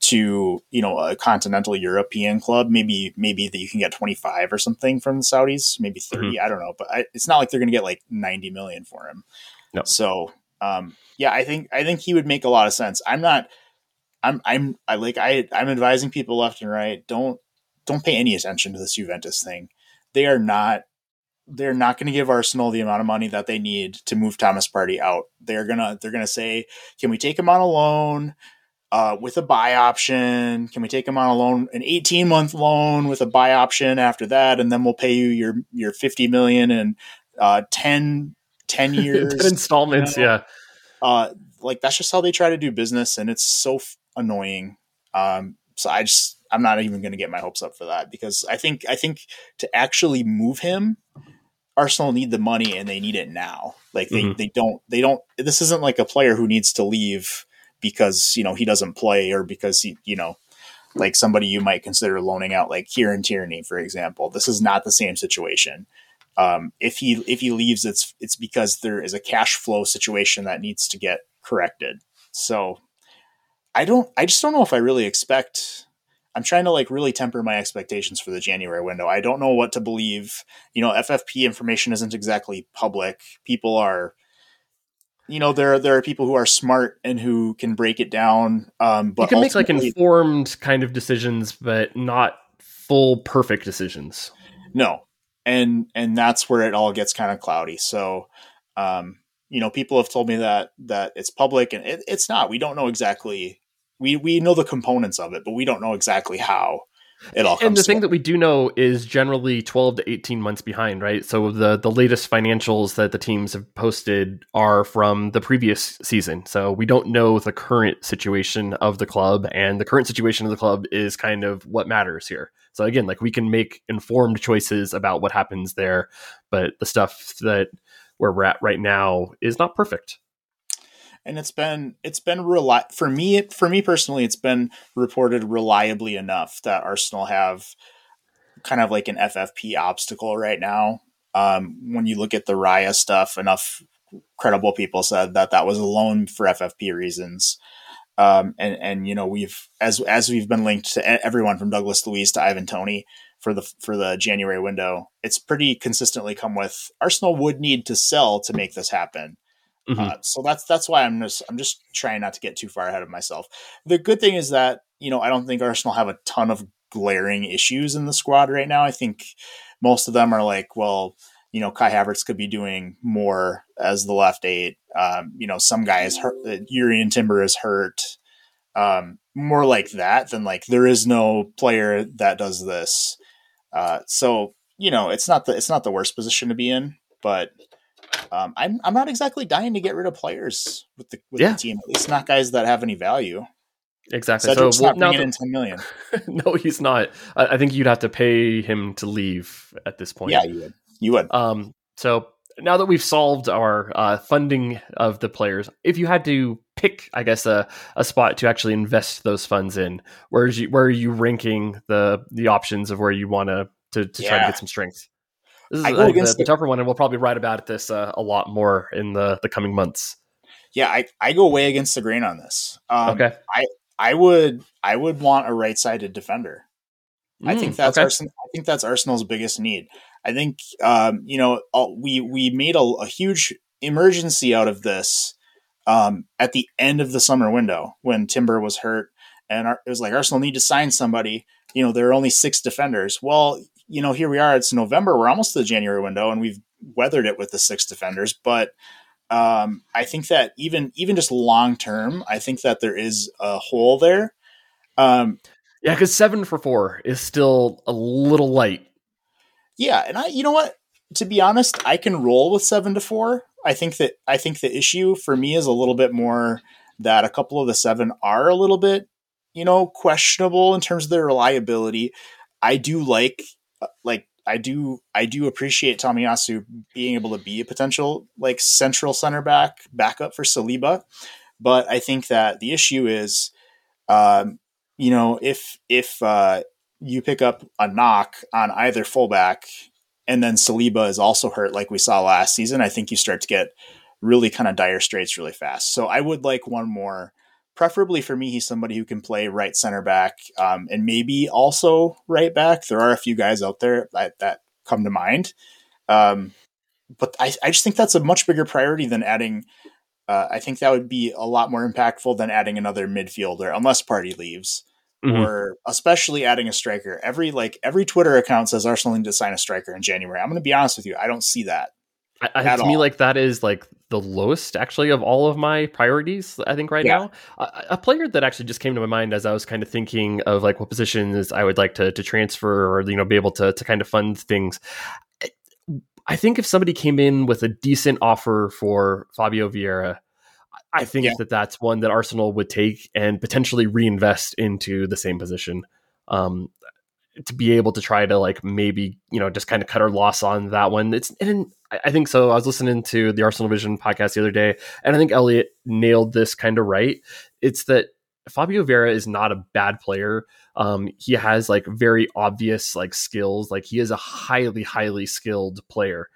to you know a continental European club, maybe maybe that you can get 25 or something from the Saudis, maybe 30. Mm-hmm. I don't know, but I, it's not like they're going to get like 90 million for him. No. So um, yeah, I think I think he would make a lot of sense. I'm not. I'm I'm I like I I'm advising people left and right. Don't don't pay any attention to this Juventus thing. They are not they're not going to give Arsenal the amount of money that they need to move Thomas Partey out. They're gonna they're gonna say, can we take him on a loan? Uh, with a buy option. Can we take him on a loan, an 18 month loan with a buy option after that? And then we'll pay you your, your 50 million and uh, 10, 10 years 10 installments. You know? Yeah. Uh, like that's just how they try to do business. And it's so f- annoying. Um, so I just, I'm not even going to get my hopes up for that because I think, I think to actually move him, Arsenal need the money and they need it now. Like they, mm-hmm. they don't, they don't, this isn't like a player who needs to leave because, you know, he doesn't play or because he, you know, like somebody you might consider loaning out like Kieran Tierney, for example. This is not the same situation. Um, if he if he leaves, it's it's because there is a cash flow situation that needs to get corrected. So I don't I just don't know if I really expect I'm trying to like really temper my expectations for the January window. I don't know what to believe. You know, FFP information isn't exactly public. People are, you know, there there are people who are smart and who can break it down. Um, but you can make like informed kind of decisions, but not full perfect decisions. No, and and that's where it all gets kind of cloudy. So, um, you know, people have told me that that it's public, and it, it's not. We don't know exactly we we know the components of it, but we don't know exactly how it all. and the thing that we do know is generally twelve to eighteen months behind, right? So the the latest financials that the teams have posted are from the previous season, so we don't know the current situation of the club, and the current situation of the club is kind of what matters here. So again, like we can make informed choices about what happens there, but the stuff that where we're at right now is not perfect and it's been it's been reli- for me it, for me personally it's been reported reliably enough that Arsenal have kind of like an FFP obstacle right now. Um, when you look at the Raya stuff, enough credible people said that that was a loan for FFP reasons. Um, and and you know we've as as we've been linked to everyone from Douglas Luiz to Ivan Toney for the for the January window. It's pretty consistently come with Arsenal would need to sell to make this happen. Mm-hmm. Uh, so that's that's why I'm just I'm just trying not to get too far ahead of myself. The good thing is that you know I don't think Arsenal have a ton of glaring issues in the squad right now. I think most of them are like, well, you know, Kai Havertz could be doing more as the left eight. Um, you know, some guys hurt. Uh, Jurrien Timber is hurt. Um, more like that than like there is no player that does this. Uh, so you know, it's not the it's not the worst position to be in, but um, I'm I'm not exactly dying to get rid of players with the with yeah. the team. At least not guys that have any value. Exactly. Cedric's so well, not bringing in ten million. no, he's not. I, I, think you'd have to pay him to leave at this point. Yeah, you would. You would. Um. So now that we've solved our uh, funding of the players, if you had to pick, I guess, a, a spot to actually invest those funds in, where's you where are you ranking the the options of where you want to to yeah. try to get some strength? This is I go against the, the, tougher one, and we'll probably write about this uh, a lot more in the, the coming months. Yeah, I, I go way against the grain on this. Um, okay, I I would I would want a right sided defender. Mm, I think mm, that's okay. Arsenal, I think that's Arsenal's biggest need. I think um, you know we we made a, a huge emergency out of this um, at the end of the summer window when Timber was hurt, and our, it was like Arsenal need to sign somebody. You know, there are only six defenders. Well, you know, here we are. It's November. We're almost to the January window, and we've weathered it with the six defenders. But um, I think that even even just long term, I think that there is a hole there. Um, yeah, because seven for four is still a little light. Yeah, and I, you know what? To be honest, I can roll with seven to four. I think that I think the issue for me is a little bit more that a couple of the seven are a little bit, you know, questionable in terms of their reliability. I do like like I do I do appreciate Tomiyasu being able to be a potential like central center back backup for Saliba, but I think that the issue is, um, you know, if if uh, you pick up a knock on either fullback and then Saliba is also hurt like we saw last season, I think you start to get really kind of dire straits really fast. So I would like one more preferably for me, he's somebody who can play right center back um, and maybe also right back. There are a few guys out there that, that come to mind. Um, but I, I just think that's a much bigger priority than adding. Uh, I think that would be a lot more impactful than adding another midfielder, unless Partey leaves, mm-hmm. or especially adding a striker. Every like every Twitter account says Arsenal need to sign a striker in January. I'm going to be honest with you, I don't see that. I, to all. me, like that is like the lowest actually of all of my priorities. I think right yeah. now, a, a, player that actually just came to my mind as I was kind of thinking of like what positions I would like to to transfer or you know be able to to kind of fund things. I think if somebody came in with a decent offer for Fabio Vieira, I think yeah. that that's one that Arsenal would take and potentially reinvest into the same position. Um, to be able to try to like maybe you know just kind of cut our loss on that one. It's and I think so. I was listening to the Arsenal Vision podcast the other day, and I think Elliot nailed this kind of right. It's that Fabio Vieira is not a bad player. Um, he has like very obvious like skills. Like he is a highly, highly skilled player.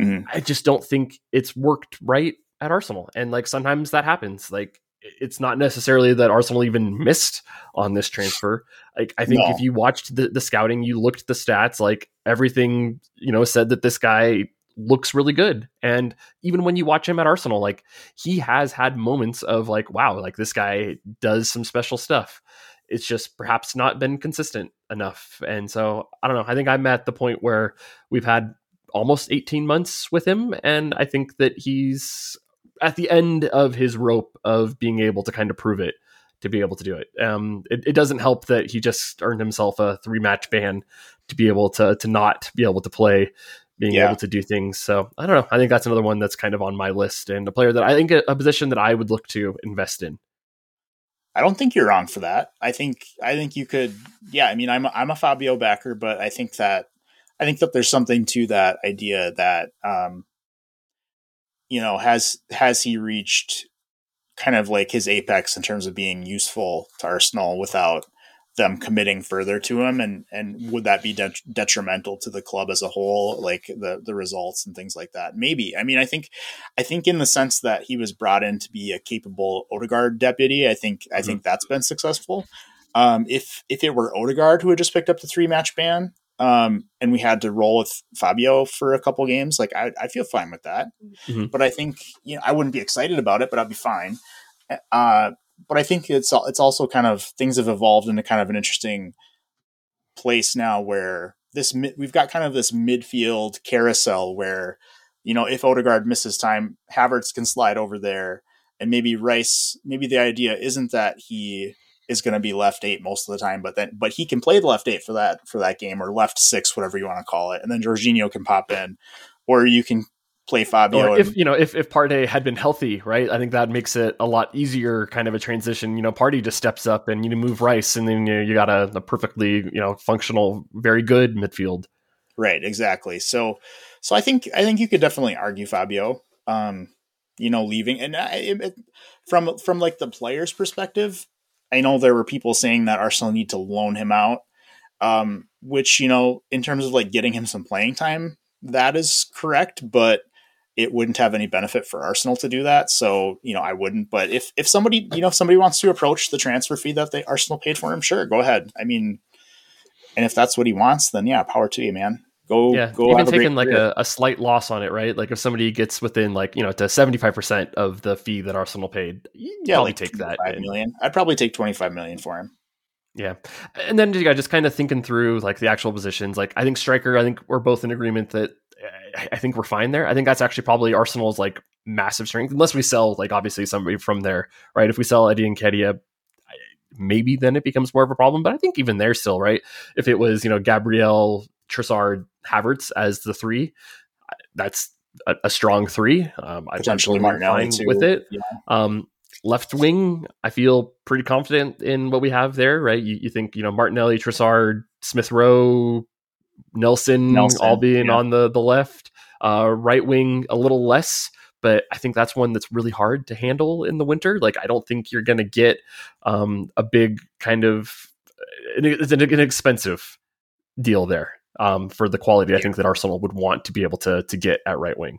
Mm-hmm. I just don't think it's worked right at Arsenal. And like sometimes that happens. Like it's not necessarily that Arsenal even missed on this transfer. Like I think no. if you watched the, the scouting, you looked at the stats, like everything, you know, said that this guy looks really good. And even when you watch him at Arsenal, like he has had moments of like, wow, like this guy does some special stuff. It's just perhaps not been consistent enough. And so I don't know. I think I'm at the point where we've had almost 18 months with him. And I think that he's at the end of his rope of being able to kind of prove it to be able to do it. Um, it, it doesn't help that he just earned himself a three match ban to be able to to not be able to play being yeah. able to do things. So I don't know. I think that's another one that's kind of on my list and a player that I think a, a, position that I would look to invest in. I don't think you're wrong for that. I think I think you could. Yeah, I mean, I'm a, I'm a Fabio backer, but I think that I think that there's something to that idea that um, you know has has he reached kind of like his apex in terms of being useful to Arsenal without them committing further to him? And and would that be de- detrimental to the club as a whole like the the results and things like that? Maybe. I mean i think i think in the sense that he was brought in to be a capable odegaard deputy i think i mm-hmm. think that's been successful. Um, if if it were odegaard who had just picked up the three match ban um, and we had to roll with Fabio for a couple games, like I, I feel fine with that. Mm-hmm. But I think you know I wouldn't be excited about it, but I'd be fine. Uh, but I think it's it's also kind of things have evolved into kind of an interesting place now where this we've got kind of this midfield carousel where you know if Odegaard misses time, Havertz can slide over there, and maybe Rice. Maybe the idea isn't that he is going to be left eight most of the time, but then but he can play the left eight for that for that game or left six, whatever you want to call it, and then Jorginho can pop in, or you can play Fabio. Or if and, you know if if Partey had been healthy, right? I think that makes it a lot easier, kind of a transition. You know, Partey just steps up and you move Rice, and then you, know, you got a, a, perfectly you know functional, very good midfield. Right. Exactly. So so I think I think you could definitely argue Fabio. Um, you know, leaving and I, it, from from like the player's perspective, I know there were people saying that Arsenal need to loan him out. Um, which you know, in terms of like getting him some playing time, that is correct. But it wouldn't have any benefit for Arsenal to do that. So, you know, I wouldn't. But if if somebody, you know, if somebody wants to approach the transfer fee that they Arsenal paid for him, sure, go ahead. I mean, and if that's what he wants, then yeah, power to you, man. Go, yeah. go. Even taking like a, a, slight loss on it, right? Like if somebody gets within like you know to seventy five percent of the fee that Arsenal paid, yeah, probably like take that. Million. I'd probably take twenty five million for him. Yeah. And then yeah, just kind of thinking through like the actual positions. Like I think striker, I think we're both in agreement that uh, I think we're fine there. I think that's actually probably Arsenal's like massive strength, unless we sell like obviously somebody from there, right? If we sell Eddie Nketiah, maybe then it becomes more of a problem. But I think even there still, right? If it was you know Gabriel, Trossard, Havertz as the three, that's a, a strong three. Um, Potentially Martinelli too. with it. Yeah. Um, left wing, I feel pretty confident in what we have there, right? You, you think you know Martinelli, Trossard, Smith Rowe, Nelson, Nelson all being yeah. on the the left, uh, right wing a little less. But I think that's one that's really hard to handle in the winter. Like I don't think you're going to get um, a big kind of it's an, an expensive deal there um, for the quality yeah. I think that Arsenal would want to be able to to get at right wing.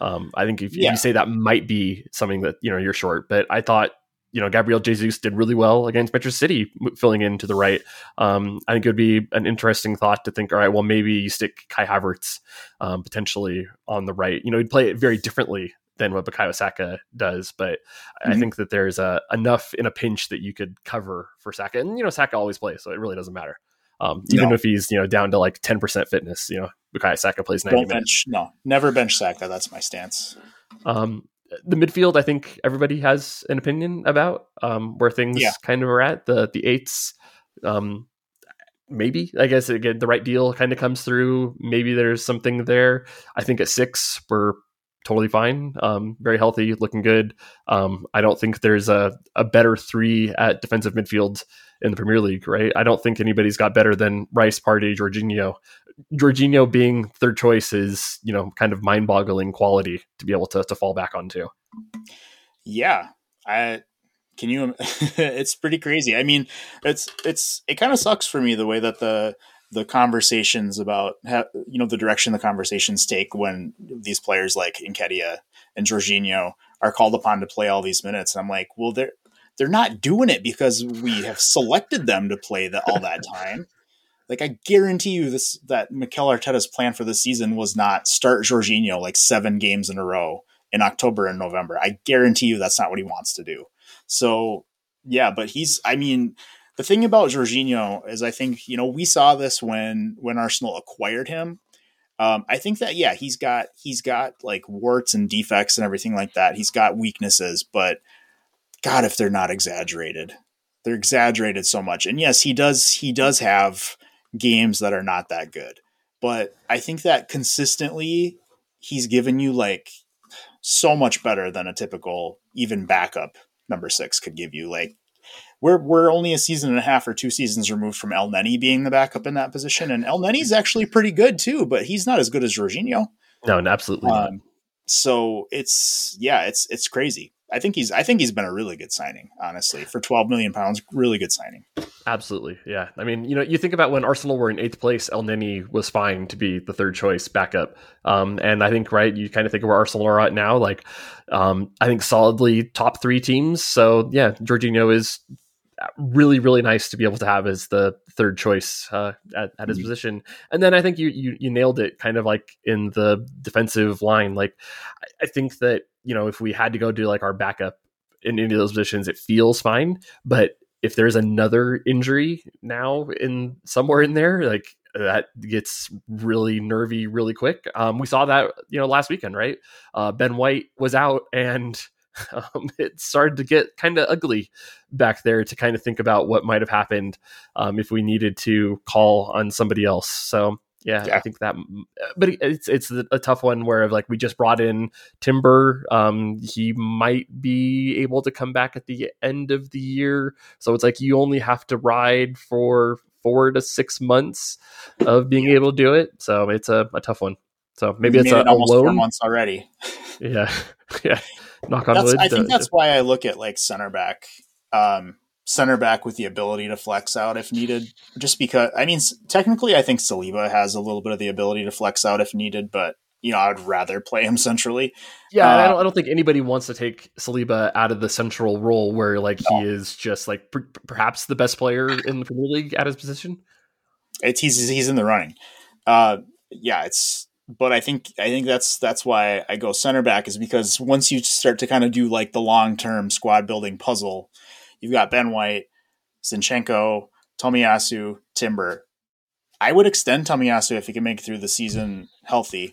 Um, I think if yeah. you say that might be something that you know you're short, but I thought you know, Gabriel Jesus did really well against Manchester City, filling in to the right. Um, I think it would be an interesting thought to think, all right, well, maybe you stick Kai Havertz um, potentially on the right. You know, he'd play it very differently than what Bukayo Saka does, but mm-hmm. I think that there's a, enough in a pinch that you could cover for Saka. And, you know, Saka always plays, so it really doesn't matter. Um, even no. if he's you know down to like ten percent fitness, you know Bukayo Saka plays ninety Don't minutes. Bench, no, never bench Saka. That's my stance. Um, the midfield, I think everybody has an opinion about um, where things yeah. kind of are at. The the eights, um, maybe I guess again the right deal kind of comes through. Maybe there's something there. I think at six we're totally fine, um, very healthy, looking good. Um, I don't think there's a, a better three at defensive midfield in the Premier League, right? I don't think anybody's got better than Rice, Partey, Jorginho. Jorginho being third choice is, you know, kind of mind boggling quality to be able to, to fall back onto. Yeah. I, can you, it's pretty crazy. I mean, it's, it's, it kind of sucks for me the way that the, the conversations about how, you know the direction the conversations take when these players like Nketiah and Jorginho are called upon to play all these minutes. And I'm like, well, they're they're not doing it because we have selected them to play the, all that time. Like I guarantee you this that Mikel Arteta's plan for the season was not start Jorginho like seven games in a row in October and November. I guarantee you that's not what he wants to do. So yeah, but he's I mean the thing about Jorginho is I think, you know, we saw this when when Arsenal acquired him. Um, I think that yeah, he's got he's got like warts and defects and everything like that. He's got weaknesses, but God, if they're not exaggerated, they're exaggerated so much. And yes, he does he does have games that are not that good, but I think that consistently he's given you like so much better than a typical even backup number six could give you. Like we're we're only a season and a half or two seasons removed from Elneny being the backup in that position, and Elneny's actually pretty good too, but he's not as good as Jorginho. No, absolutely um, not. So it's yeah, it's it's crazy. I think he's I think he's been a really good signing, honestly, for 12 million pounds. Really good signing. Absolutely, yeah. I mean, you know, you think about when Arsenal were in eighth place, Elneny was fine to be the third choice backup, um, and I think right, you kind of think of where Arsenal are at now, like um, I think solidly top three teams. So yeah, Jorginho is really really nice to be able to have as the third choice uh, at, at his mm-hmm. position. And then i think you, you you nailed it kind of like in the defensive line. Like I, I think that you know if we had to go do like our backup in any of those positions it feels fine. But if there's another injury now in somewhere in there like that gets really nervy really quick. Um, we saw that you know last weekend right? Uh, ben white was out and um, it started to get kind of ugly back there to kind of think about what might have happened um, if we needed to call on somebody else. So yeah, yeah, I think that, but it's it's a tough one where like we just brought in Timber. Um, he might be able to come back at the end of the year, so it's like you only have to ride for four to six months of being able to do it. So it's a, a tough one. So maybe it's a, it almost four months already. yeah, yeah. Knock on wood. I think that's why I look at like center back, um, center back with the ability to flex out if needed. Just because, I mean, technically, I think Saliba has a little bit of the ability to flex out if needed, but you know, I'd rather play him centrally. Yeah, uh, I, don't, I don't think anybody wants to take Saliba out of the central role where like no. he is just like per- perhaps the best player in the Premier League at his position. It's he's he's in the running. Uh, yeah, it's but I think I think that's that's why I go center back is because once you start to kind of do like the long term squad building puzzle, you've got Ben White, Zinchenko, Tomiyasu, Timber. I would extend Tomiyasu if he can make it through the season healthy.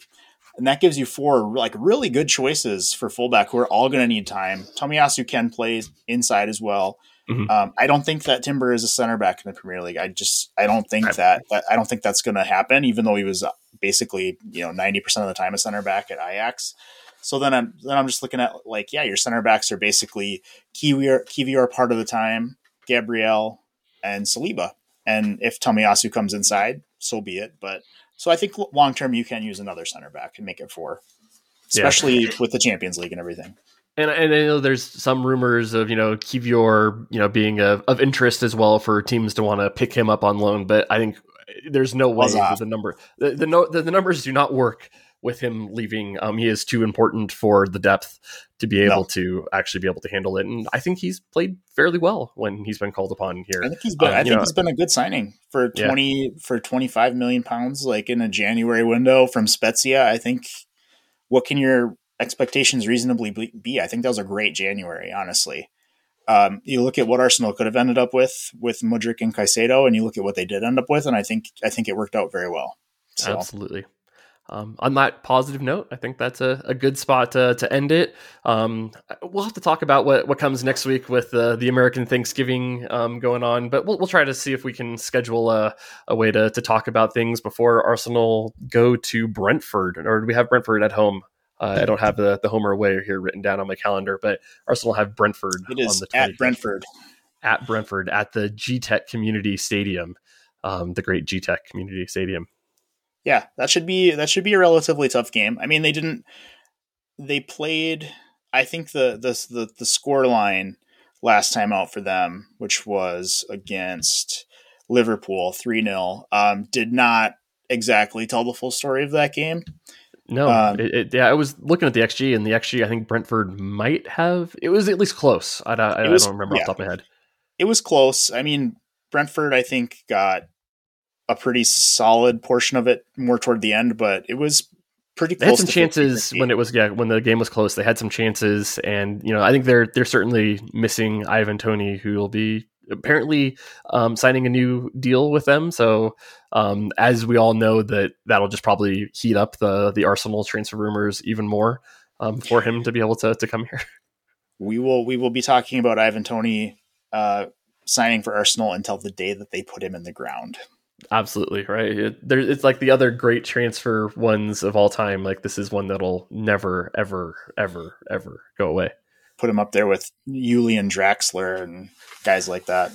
And that gives you four like really good choices for fullback who are all going to need time. Tomiyasu can play inside as well. Mm-hmm. Um, I don't think that Timber is a center back in the Premier League. I just I don't think that, that I don't think that's going to happen. Even though he was basically you know ninety percent of the time a center back at Ajax. So then I'm then I'm just looking at like yeah, your center backs are basically Kiwior Kiwior part of the time, Gabriel and Saliba. And if Tomiyasu comes inside, so be it. But so I think long term you can use another center back and make it four, especially yeah. with the Champions League and everything and, and I know there's some rumors of you know Kiwior you know being a, of interest as well for teams to want to pick him up on loan, but I think there's no way the number the the, no, the, the numbers do not work with him leaving. Um, he is too important for the depth to be able no. to actually be able to handle it, and I think he's played fairly well when he's been called upon here. I think he's been. Um, I think know, he's been a good signing for twenty yeah. for twenty five million pounds, like in a January window from Spezia. I think. What can your expectations reasonably be. I think that was a great January, honestly. Um, you look at what Arsenal could have ended up with with Mudryk and Caicedo, and you look at what they did end up with, and I think I think it worked out very well. So. Absolutely. Um, on that positive note, I think that's a, a good spot to, to end it. Um, we'll have to talk about what, what comes next week with uh, the American Thanksgiving um, going on, but we'll, we'll try to see if we can schedule a, a way to, to talk about things before Arsenal go to Brentford. Or do we have Brentford at home? Uh, I don't have the, the home or away here written down on my calendar, but Arsenal have Brentford. It is at Brentford. At Brentford at the Gtech Community Stadium, um, the great Gtech Community Stadium yeah, that should be that should be a relatively tough game. I mean, they didn't they played I think the the the, the score line last time out for them, which was against Liverpool 3-0, um, did not exactly tell the full story of that game. No, um, it, it, yeah, I was looking at the XG, and the XG I think Brentford might have. It was at least close. I, I, I was, don't remember yeah, off the top of my head. It was close. I mean, Brentford I think got a pretty solid portion of it more toward the end, but it was pretty close. they had some chances when it was yeah when the game was close they had some chances and you know i think they're they're certainly missing ivan Toney, who will be apparently um, signing a new deal with them so um, as we all know that that'll just probably heat up the the arsenal transfer rumors even more um, for him to be able to, to come here we will we will be talking about ivan Toney uh, signing for arsenal until the day that they put him in the ground Absolutely right. It, there, it's like the other great transfer ones of all time. Like this is one that'll never, ever, ever, ever go away. Put him up there with Julian Draxler and guys like that.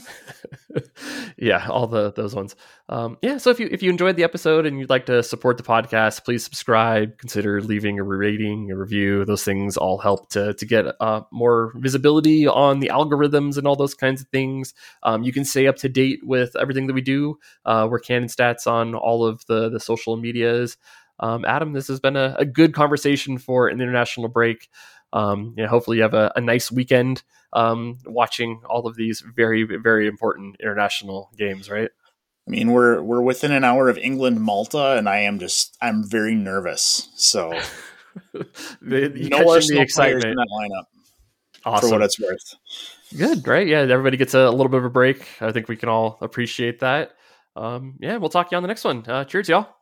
yeah, all the those ones. Um, yeah, so if you if you enjoyed the episode and you'd like to support the podcast, please subscribe. Consider leaving a rating, a review. Those things all help to to get uh, more visibility on the algorithms and all those kinds of things. Um, you can stay up to date with everything that we do. Uh, we're Cannon Stats on all of the the social medias. Um, Adam, this has been a, a good conversation for an international break um, you know, hopefully you have a, a nice weekend um, watching all of these very, very important international games, right? I mean, we're we're within an hour of England Malta, and I am just I'm very nervous. So the, no Arsenal excitement in that lineup. Awesome. For what it's worth. Good, right? Yeah, everybody gets a, a, little bit of a break. I think we can all appreciate that. Um, yeah, we'll talk to you on the next one. Uh, cheers, y'all.